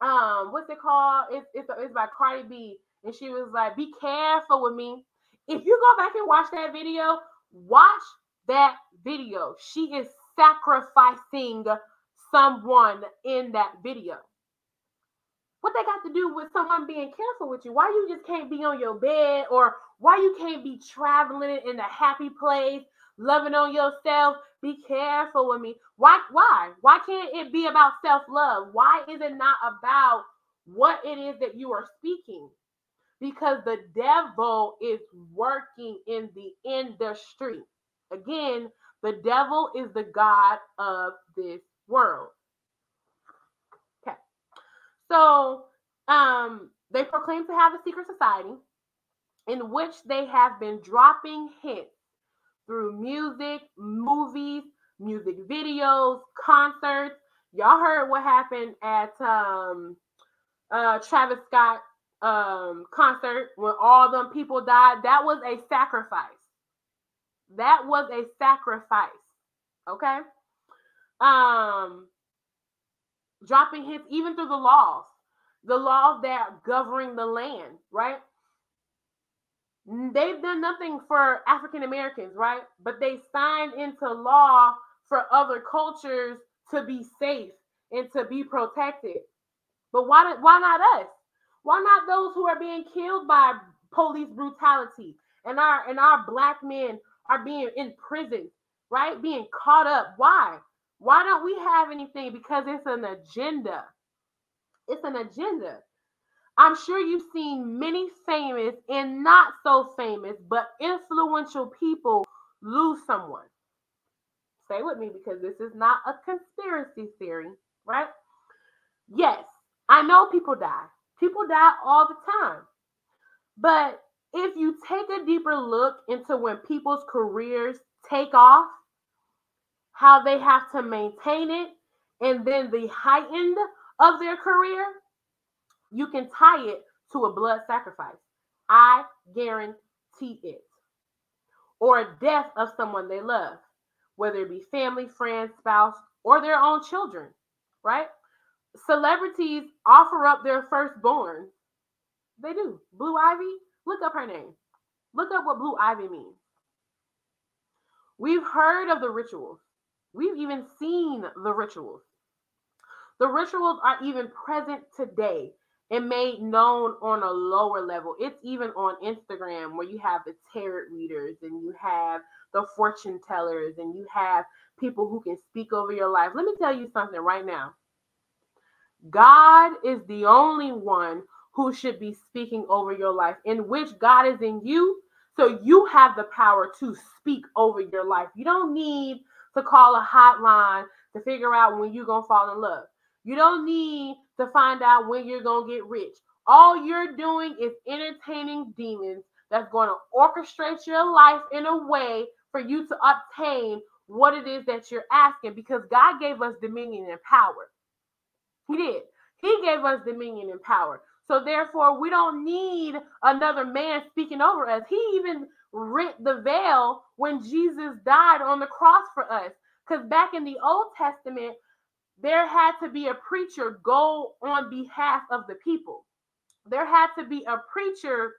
um, what's it called? It's it's, it's by Cardi B, and she was like, "Be careful with me." If you go back and watch that video, watch that video. She is sacrificing someone in that video. What they got to do with someone being careful with you? Why you just can't be on your bed or why you can't be traveling in a happy place, loving on yourself? Be careful with me. Why why? Why can't it be about self-love? Why is it not about what it is that you are speaking? Because the devil is working in the industry. Again, the devil is the God of this world. Okay. So um, they proclaim to have a secret society in which they have been dropping hints through music, movies, music videos, concerts. Y'all heard what happened at um, uh, Travis Scott um, concert when all them people died. That was a sacrifice. That was a sacrifice. Okay. Um, dropping hits even through the laws, the laws that governing the land, right? They've done nothing for African Americans, right? But they signed into law for other cultures to be safe and to be protected. But why why not us? Why not those who are being killed by police brutality and our and our black men are being in prison, right? Being caught up. Why? Why don't we have anything? Because it's an agenda. It's an agenda. I'm sure you've seen many famous and not so famous, but influential people lose someone. Stay with me because this is not a conspiracy theory, right? Yes, I know people die. People die all the time. But if you take a deeper look into when people's careers take off, how they have to maintain it, and then the heightened of their career, you can tie it to a blood sacrifice. I guarantee it. Or a death of someone they love, whether it be family, friends, spouse, or their own children, right? Celebrities offer up their firstborn. They do. Blue Ivy, Look up her name. Look up what Blue Ivy means. We've heard of the rituals. We've even seen the rituals. The rituals are even present today and made known on a lower level. It's even on Instagram where you have the tarot readers and you have the fortune tellers and you have people who can speak over your life. Let me tell you something right now. God is the only one who should be speaking over your life, in which God is in you. So you have the power to speak over your life. You don't need to call a hotline to figure out when you're going to fall in love. You don't need to find out when you're going to get rich. All you're doing is entertaining demons that's going to orchestrate your life in a way for you to obtain what it is that you're asking because God gave us dominion and power. He did. He gave us dominion and power. So therefore, we don't need another man speaking over us. He even rent the veil when Jesus died on the cross for us. Because back in the Old Testament, there had to be a preacher go on behalf of the people. There had to be a preacher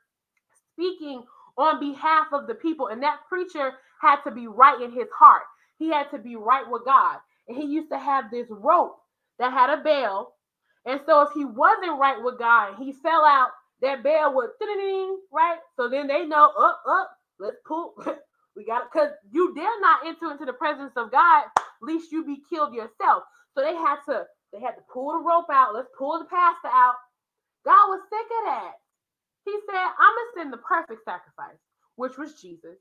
speaking on behalf of the people, and that preacher had to be right in his heart. He had to be right with God. And he used to have this rope that had a bell. And so if he wasn't right with God, he fell out, that bell would ding, right? So then they know, up, up, let's pull. we got it. Because you dare not enter into the presence of God, least you be killed yourself. So they had to, they had to pull the rope out. Let's pull the pastor out. God was sick of that. He said, I'm gonna send the perfect sacrifice, which was Jesus.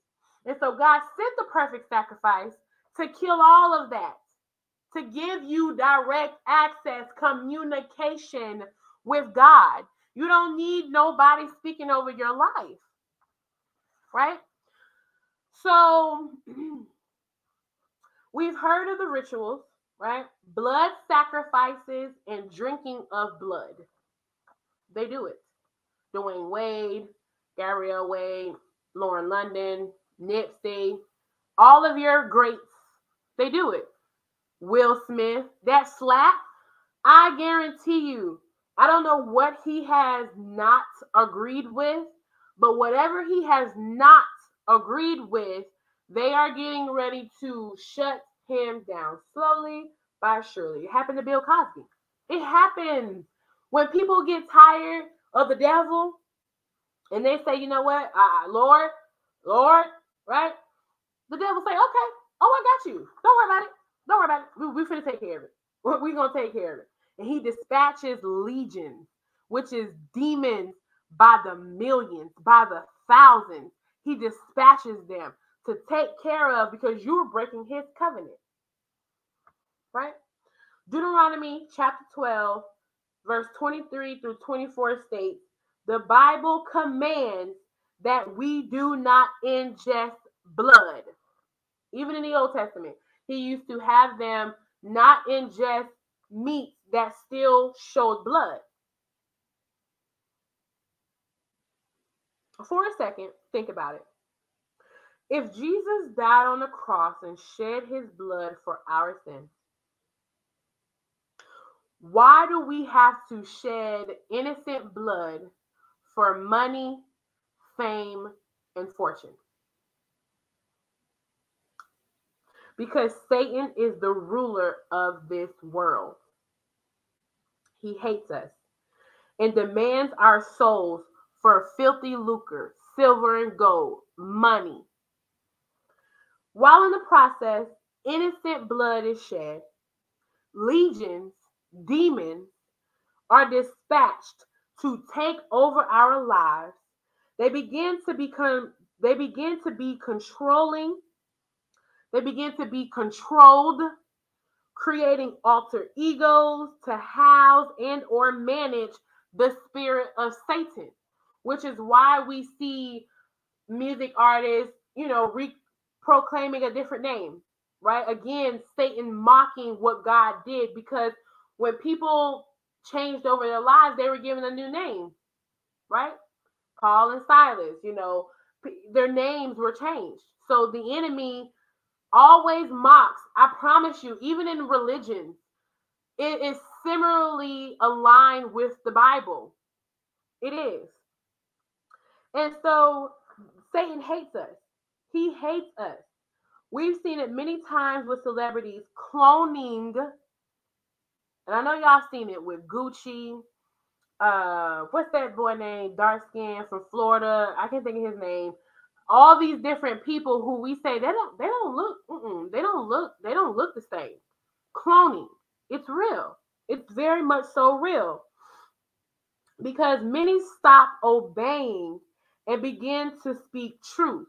And so God sent the perfect sacrifice to kill all of that, to give you direct access, communication with God. You don't need nobody speaking over your life, right? So we've heard of the rituals, right? Blood sacrifices and drinking of blood. They do it. Dwyane Wade, Gabrielle Wade, Lauren London, Nipsey, all of your greats, they do it. Will Smith, that slap, I guarantee you, I don't know what he has not agreed with, but whatever he has not agreed with, they are getting ready to shut him down slowly by surely. It happened to Bill Cosby. It happens when people get tired of the devil and they say, you know what, uh, Lord, Lord, right? The devil say, okay, oh, I got you. Don't worry about it. Don't worry about it. We're we finna take care of it. We're, to take care of it. And he dispatches legions, which is demons by the millions, by the thousands. He dispatches them to take care of because you're breaking his covenant. Right? Deuteronomy chapter 12, verse 23 through 24 states the Bible commands that we do not ingest blood. Even in the Old Testament, he used to have them not ingest meat that still showed blood. For a second, think about it. If Jesus died on the cross and shed his blood for our sins, why do we have to shed innocent blood for money, fame, and fortune? Because Satan is the ruler of this world. He hates us and demands our souls for filthy lucre, silver and gold, money. While in the process, innocent blood is shed, legions demons are dispatched to take over our lives. They begin to become, they begin to be controlling, they begin to be controlled, creating alter egos to house and or manage the spirit of Satan, which is why we see music artists, you know, re- proclaiming a different name, right? Again, Satan mocking what God did because when people changed over their lives, they were given a new name, right? Paul and Silas, you know, their names were changed. So the enemy always mocks. I promise you, even in religion, it is similarly aligned with the Bible. It is. And so Satan hates us. He hates us. We've seen it many times with celebrities cloning and I know y'all seen it with Gucci. Uh, what's that boy name? Dark skin from Florida. I can't think of his name. All these different people who we say they don't they don't look they don't look they don't look the same. Cloning. It's real. It's very much so real. Because many stop obeying and begin to speak truth.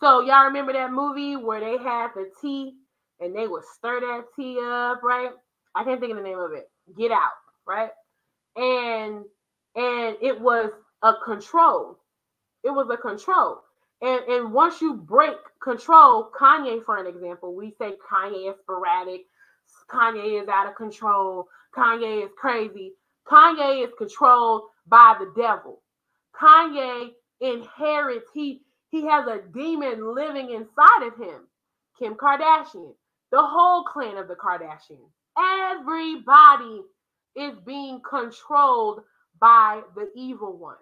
So y'all remember that movie where they had the tea and they would stir that tea up, right? I can't think of the name of it. Get Out, right? And and it was a control. It was a control. And, and once you break control, Kanye, for an example, we say Kanye is sporadic, Kanye is out of control, Kanye is crazy. Kanye is controlled by the devil. Kanye inherits, he he has a demon living inside of him. Kim Kardashian, the whole clan of the Kardashians. Everybody is being controlled by the evil one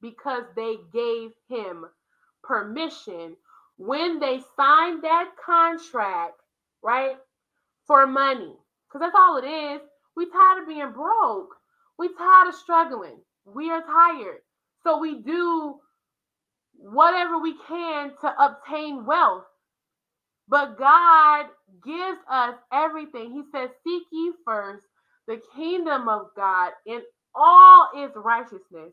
because they gave him permission when they signed that contract, right? For money. Because that's all it is. We tired of being broke. We tired of struggling. We are tired. So we do whatever we can to obtain wealth. But God gives us everything. He says, Seek ye first the kingdom of God in all its righteousness,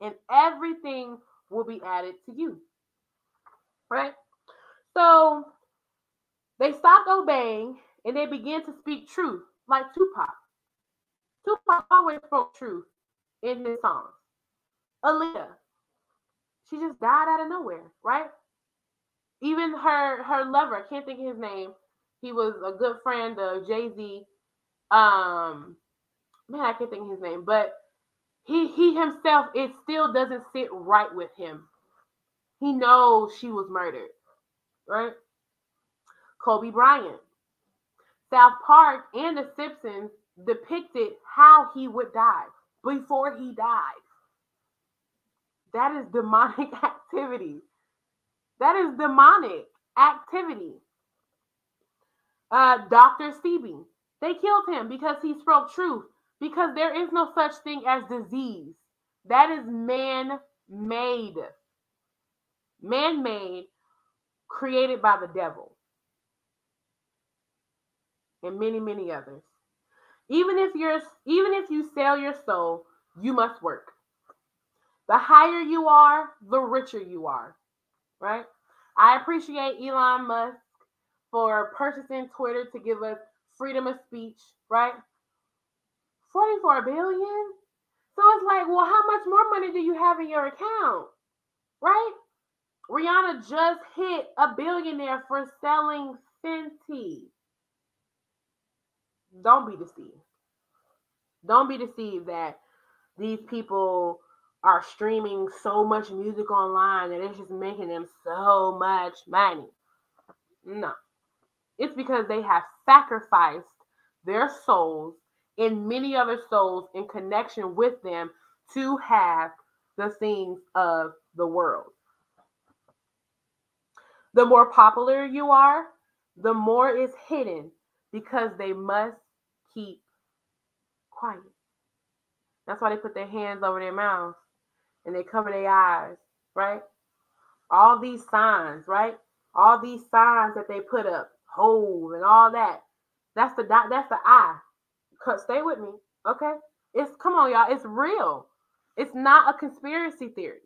and everything will be added to you. Right? So they stopped obeying and they began to speak truth, like Tupac. Tupac always spoke truth in his songs. Aaliyah, she just died out of nowhere, right? Even her her lover, I can't think of his name. He was a good friend of Jay Z. Um, man, I can't think of his name, but he he himself, it still doesn't sit right with him. He knows she was murdered, right? Kobe Bryant, South Park, and The Simpsons depicted how he would die before he died. That is demonic activity. That is demonic activity. Uh, Dr. Sebi, they killed him because he spoke truth. Because there is no such thing as disease. That is man made. Man made, created by the devil. And many, many others. Even if you're even if you sell your soul, you must work. The higher you are, the richer you are. Right? I appreciate Elon Musk for purchasing Twitter to give us freedom of speech, right? 44 billion? So it's like, well, how much more money do you have in your account? Right? Rihanna just hit a billionaire for selling Fenty. Don't be deceived. Don't be deceived that these people are streaming so much music online that it's just making them so much money. No. It's because they have sacrificed their souls and many other souls in connection with them to have the things of the world. The more popular you are, the more is hidden because they must keep quiet. That's why they put their hands over their mouths and they cover their eyes, right? All these signs, right? All these signs that they put up, holes and all that. That's the dot. that's the eye. Stay with me, okay? It's come on, y'all. It's real. It's not a conspiracy theory.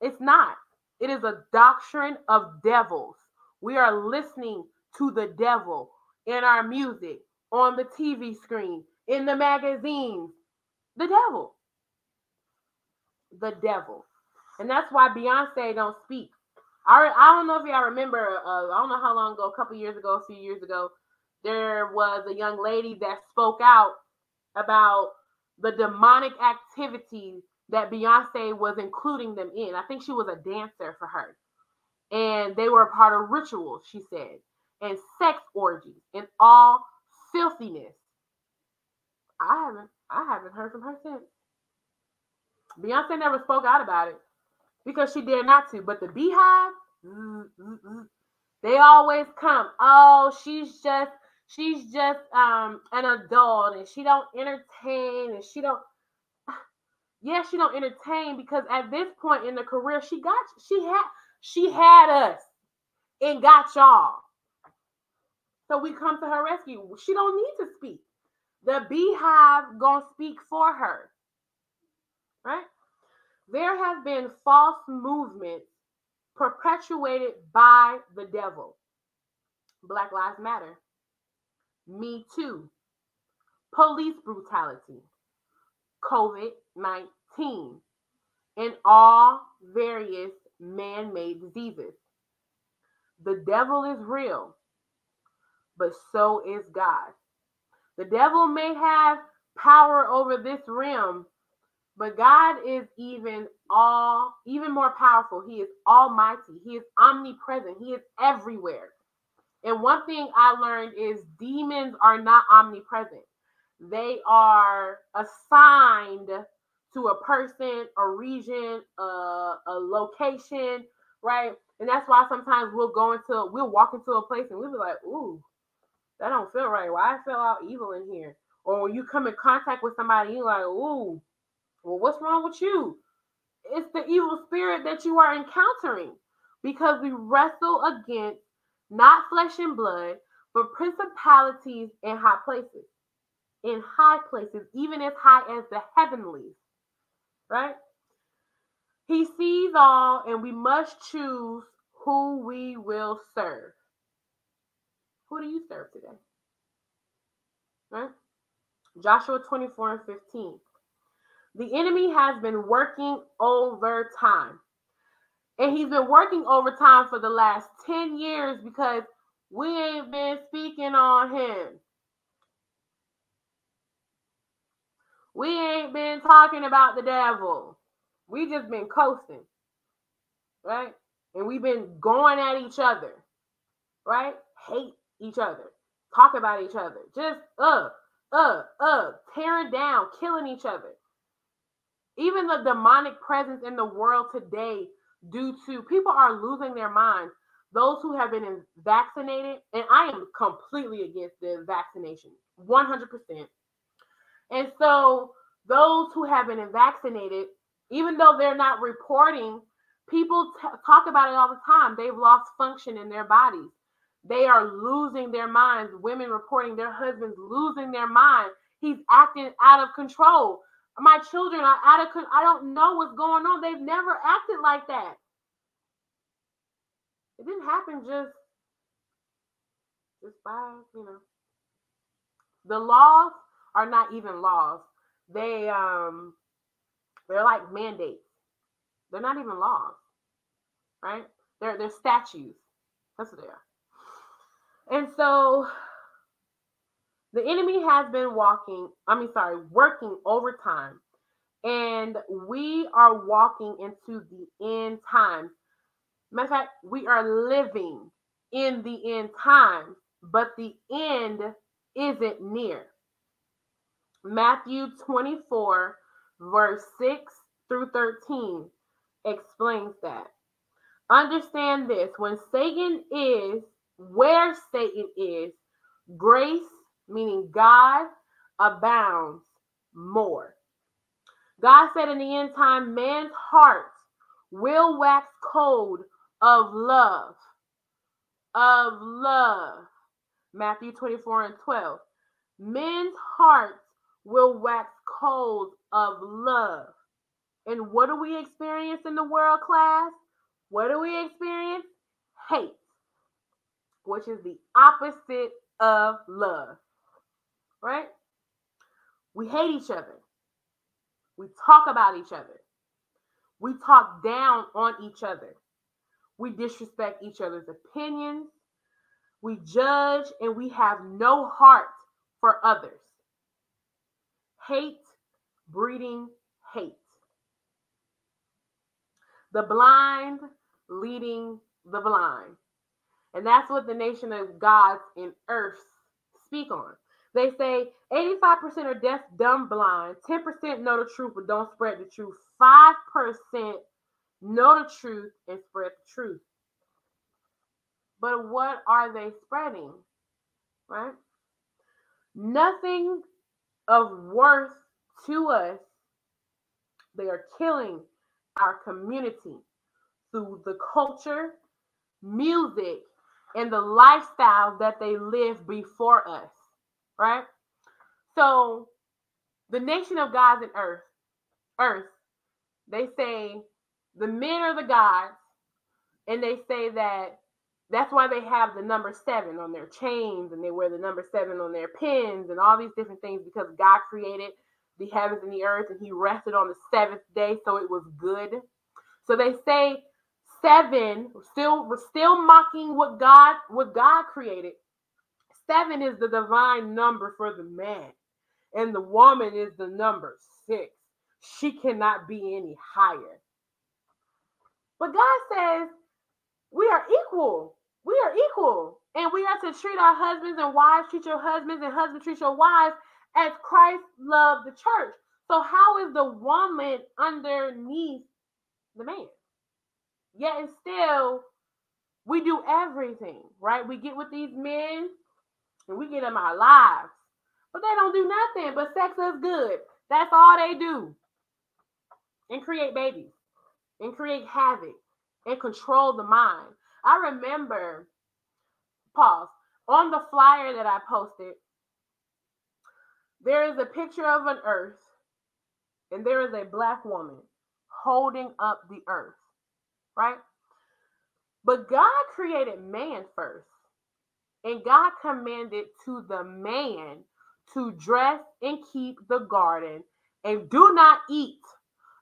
It's not. It is a doctrine of devils. We are listening to the devil in our music, on the TV screen, in the magazines. The devil the devil. And that's why Beyonce don't speak. I, I don't know if y'all remember, uh, I don't know how long ago, a couple years ago, a few years ago, there was a young lady that spoke out about the demonic activities that Beyonce was including them in. I think she was a dancer for her. And they were a part of rituals, she said, and sex orgies and all filthiness. I haven't I haven't heard from her since. Beyonce never spoke out about it because she dared not to. But the BeyHive, mm, mm, mm, they always come. Oh, she's just she's just um an adult and she don't entertain and she don't yeah she don't entertain because at this point in the career she got she had she had us and got y'all so we come to her rescue she don't need to speak the BeyHive gonna speak for her right? There have been false movements perpetuated by the devil. Black Lives Matter, Me Too, police brutality, COVID 19, and all various man made diseases. The devil is real, but so is God. The devil may have power over this realm, but God is even all even more powerful. He is almighty. He is omnipresent. He is everywhere. And one thing I learned is demons are not omnipresent. They are assigned to a person, a region, a, a location, right? And that's why sometimes we'll go into, we'll walk into a place and we'll be like, ooh, that don't feel right. Why I feel all evil in here? Or when you come in contact with somebody, you're like, ooh, well, what's wrong with you? It's the evil spirit that you are encountering because we wrestle against not flesh and blood, but principalities in high places. In high places, even as high as the heavenlies, right? He sees all, and we must choose who we will serve. Who do you serve today? Right? Joshua 24 and 15. The enemy has been working overtime. And he's been working overtime for the last 10 years because we ain't been speaking on him. We ain't been talking about the devil. We just been coasting. Right? And we've been going at each other. Right? Hate each other. Talk about each other. Just uh, uh, uh, tearing down, killing each other. Even the demonic presence in the world today, due to people are losing their minds. Those who have been vaccinated, and I am completely against the vaccination, 100%. And so, those who have been vaccinated, even though they're not reporting, people t- talk about it all the time. They've lost function in their bodies. They are losing their minds. Women reporting their husbands losing their mind. He's acting out of control. My children are out of I don't know what's going on. They've never acted like that. It didn't happen just just by, you know. The laws are not even laws. They um they're like mandates. They're not even laws. Right? They're they're statutes. That's what they are. And so the enemy has been walking, I mean, sorry, working overtime. And we are walking into the end times. Matter of fact, we are living in the end times, but the end isn't near. Matthew 24, verse 6 through 13 explains that. Understand this when Satan is where Satan is, grace, meaning God, abounds more. God said in the end time, man's heart will wax cold of love. Of love. Matthew 24 and 12. Men's hearts will wax cold of love. And what do we experience in the world class? What do we experience? Hate which is the opposite of love. Right? We hate each other. We talk about each other. We talk down on each other. We disrespect each other's opinions. We judge and we have no heart for others. Hate breeding hate. The blind leading the blind. And that's what the nation of gods in earth speak on. They say 85% are deaf, dumb, blind, 10% know the truth but don't spread the truth, 5% know the truth and spread the truth. But what are they spreading? Right? Nothing of worth to us. They are killing our community through the culture, music, and the lifestyle that they live before us, right? So, the nation of gods and earth, earth, they say the men are the gods, and they say that that's why they have the number seven on their chains and they wear the number seven on their pins and all these different things because God created the heavens and the earth and he rested on the seventh day, so it was good. So they say seven, still still mocking what God what God created. Seven is the divine number for the man, and the woman is the number six. She cannot be any higher. But God says we are equal. We are equal. And we are to treat our husbands and wives, treat your husbands and husbands treat your wives as Christ loved the church. So, how is the woman underneath the man? Yet and still, we do everything, right? We get with these men and we get them our lives. But they don't do nothing but sex us good. That's all they do. And create babies and create havoc and control the mind. I remember, pause, on the flyer that I posted, there is a picture of an earth and there is a black woman holding up the earth, right? But God created man first, and God commanded to the man to dress and keep the garden and do not eat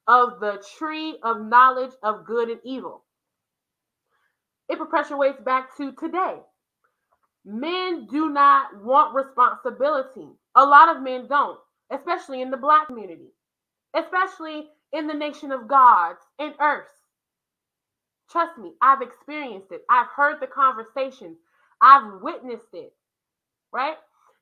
of the tree of knowledge of good and evil. It perpetuates back to today. Men do not want responsibility. A lot of men don't, especially in the black community, especially in the nation of gods and earth. Trust me, I've experienced it. I've heard the conversations. I've witnessed it. Right?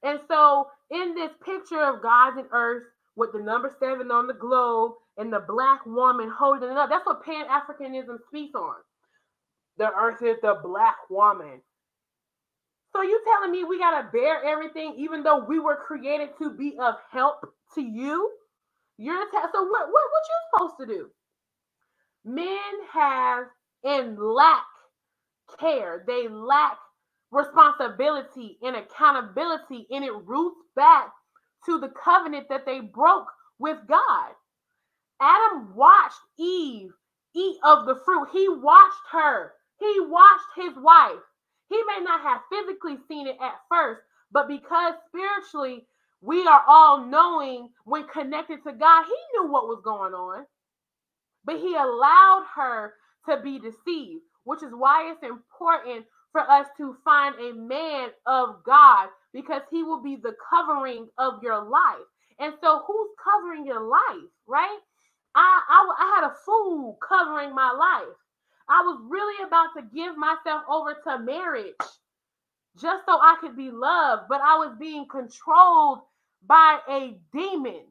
And so, in this picture of gods and earth with the number seven on the globe and the black woman holding it up, that's what Pan Africanism speaks on. The earth is the black woman. So you telling me we gotta bear everything, even though we were created to be of help to you? You're t- so what, what what you supposed to do? Men have and lack care. They lack responsibility and accountability, and it roots back to the covenant that they broke with God. Adam watched Eve eat of the fruit. He watched her he watched his wife. He may not have physically seen it at first, but because spiritually we are all knowing when connected to God, he knew what was going on. But he allowed her to be deceived, which is why it's important for us to find a man of God because he will be the covering of your life. And so, who's covering your life, right? I, I, I had a fool covering my life. I was really about to give myself over to marriage just so I could be loved, but I was being controlled by a demon.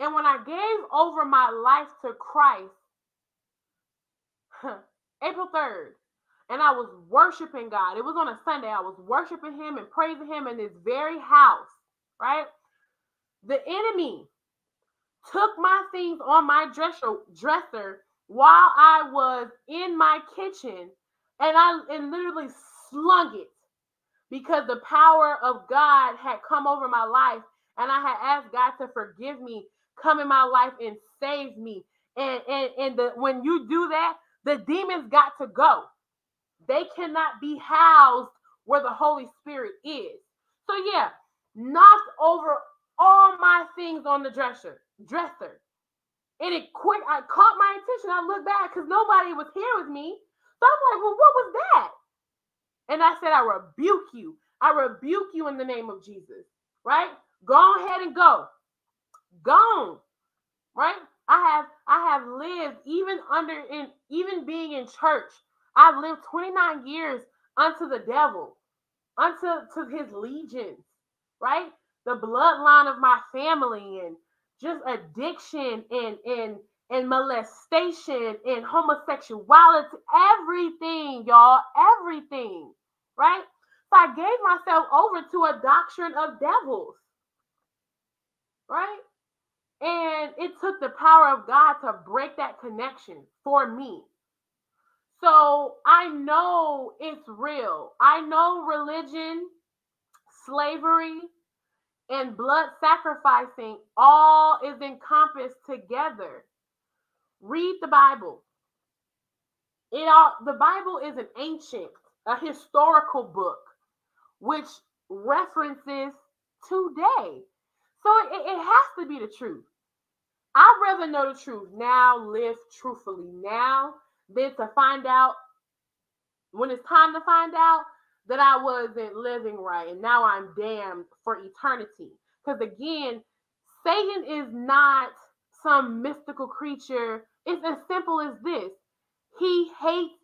And when I gave over my life to Christ, April 3rd, and I was worshiping God. It was on a Sunday. I was worshiping Him and praising Him in this very house, right? The enemy took my things on my dresser dresser while I was in my kitchen and I and literally slung it because the power of God had come over my life and I had asked God to forgive me, come in my life and save me. And and and the when you do that, the demons got to go. They cannot be housed where the Holy Spirit is. So yeah, knocked over all my things on the dresser, dresser. And it quick, I caught my attention. I looked back because nobody was here with me. So I'm like, well, what was that? And I said, I rebuke you. I rebuke you in the name of Jesus. Right? Go ahead and go. Gone. Right? I have I have lived even under in even being in church. I've lived 29 years unto the devil, unto to his legions, right? The bloodline of my family and just addiction and and and molestation and homosexuality, everything, y'all, everything, right? So I gave myself over to a doctrine of devils, right? And it took the power of God to break that connection for me. So I know it's real. I know religion, slavery, and blood sacrificing all is encompassed together. Read the Bible. It all the Bible is an ancient, a historical book, which references today. So it, it has to be the truth. I'd rather know the truth now, live truthfully now, than to find out when it's time to find out that I wasn't living right and now I'm damned for eternity. Because again, Satan is not some mystical creature. It's as simple as this he hates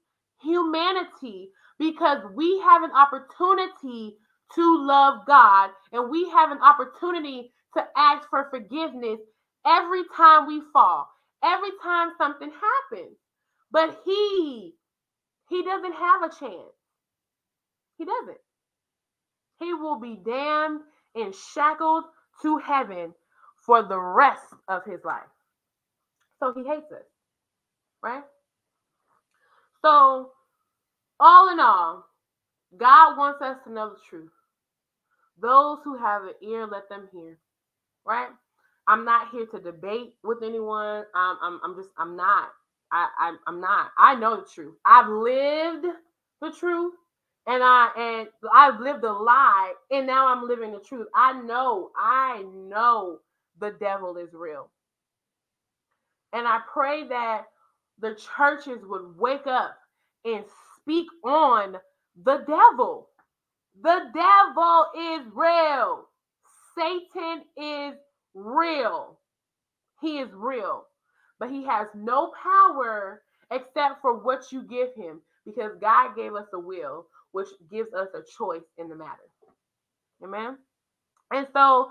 humanity because we have an opportunity to love God and we have an opportunity to ask for forgiveness every time we fall, every time something happens. But he he doesn't have a chance. He doesn't. He will be damned and shackled to heaven for the rest of his life. So he hates us, right? So, all in all, God wants us to know the truth. Those who have an ear, let them hear, right? I'm not here to debate with anyone. Um, I'm, I'm just, I'm not. I, I, I'm not. I know the truth. I've lived the truth and I and I've lived a lie and now I'm living the truth. I know, I know the devil is real. And I pray that the churches would wake up and speak on the devil. The devil is real. Satan is real. He is real. But he has no power except for what you give him because God gave us a will which gives us a choice in the matter. Amen. And so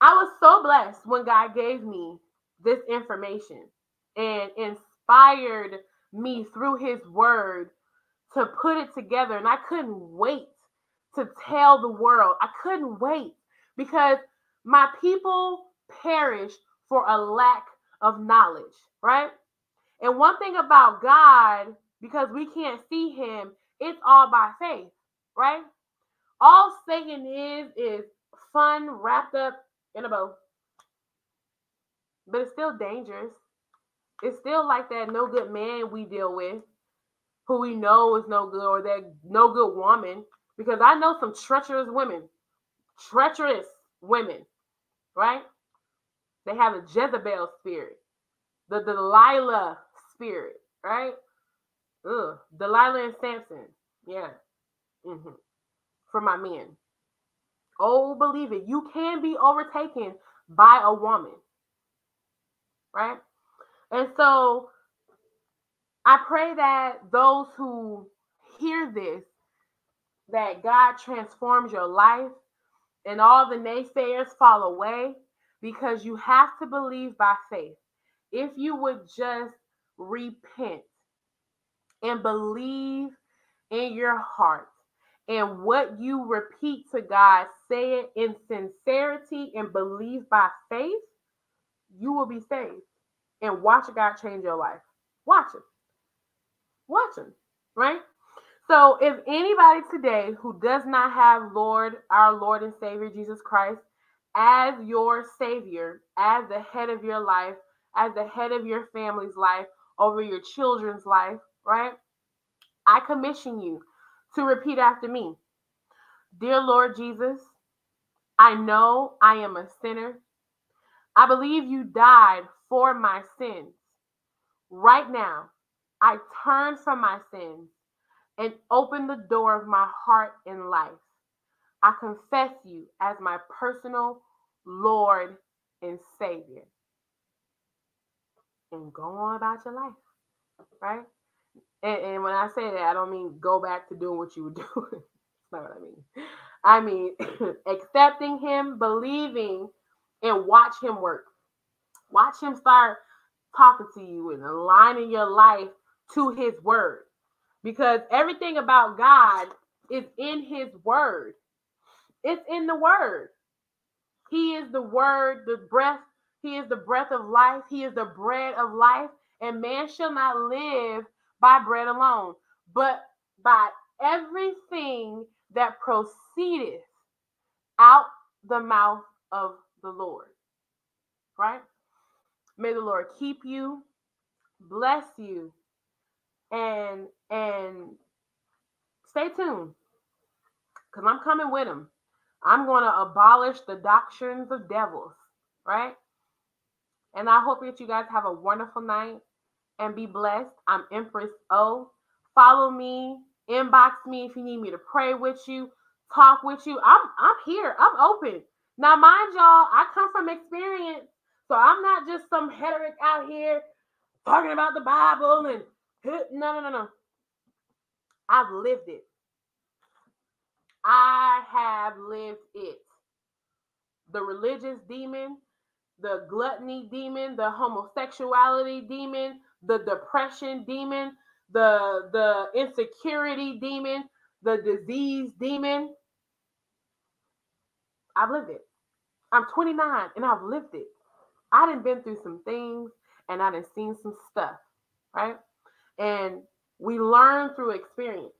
I was so blessed when God gave me this information and inspired me through his word to put it together. And I couldn't wait to tell the world. I couldn't wait because my people perish for a lack of knowledge, right? And one thing about God, because we can't see him, it's all by faith, right? All Satan is is fun wrapped up in a bow. But it's still dangerous. It's still like that no good man we deal with, who we know is no good, or that no good woman. Because I know some treacherous women, treacherous women, right? They have a Jezebel spirit, the Delilah spirit, right? Ugh, Delilah and Samson. Yeah. Mm-hmm. For my men. Oh, believe it. You can be overtaken by a woman. Right? And so I pray that those who hear this, that God transforms your life and all the naysayers fall away because you have to believe by faith. If you would just repent and believe in your heart and what you repeat to God, say it in sincerity and believe by faith, you will be saved. And watch God change your life. Watch Him. Watch Him, right? So, if anybody today who does not have Lord, our Lord and Savior Jesus Christ, as your Savior, as the head of your life, as the head of your family's life, over your children's life, right? I commission you to repeat after me Dear Lord Jesus, I know I am a sinner. I believe you died for my sins. Right now, I turn from my sins and open the door of my heart and life. I confess you as my personal Lord and Savior. And go on about your life, right? And, and when I say that, I don't mean go back to doing what you were doing. That's not what I mean. I mean accepting him, believing, and watch him work. Watch him start talking to you and aligning your life to his word. Because everything about God is in his word. It's in the word. He is the word, the breath. He is the breath of life. He is the bread of life. And man shall not live by bread alone, but by everything that proceedeth out the mouth of the Lord. Right? May the Lord keep you, bless you, and and stay tuned. Because I'm coming with him. I'm going to abolish the doctrines of devils, right? And I hope that you guys have a wonderful night and be blessed. I'm Empress O. Follow me, inbox me if you need me to pray with you, talk with you. I'm I'm here. I'm open. Now, mind y'all, I come from experience. So I'm not just some heretic out here talking about the Bible and no, no, no, no. I've lived it. I have lived it. The religious demon, the gluttony demon, the homosexuality demon, the depression demon, the the insecurity demon, the disease demon. I've lived it. I'm 29 and I've lived it. I done been through some things and I done seen some stuff, right? And we learn through experience.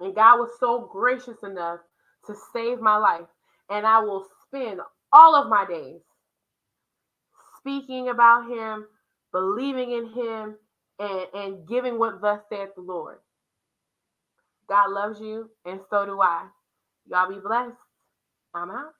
And God was so gracious enough to save my life. And I will spend all of my days speaking about him, believing in him, and, and giving what thus saith the Lord. God loves you, and so do I. Y'all be blessed. I'm out.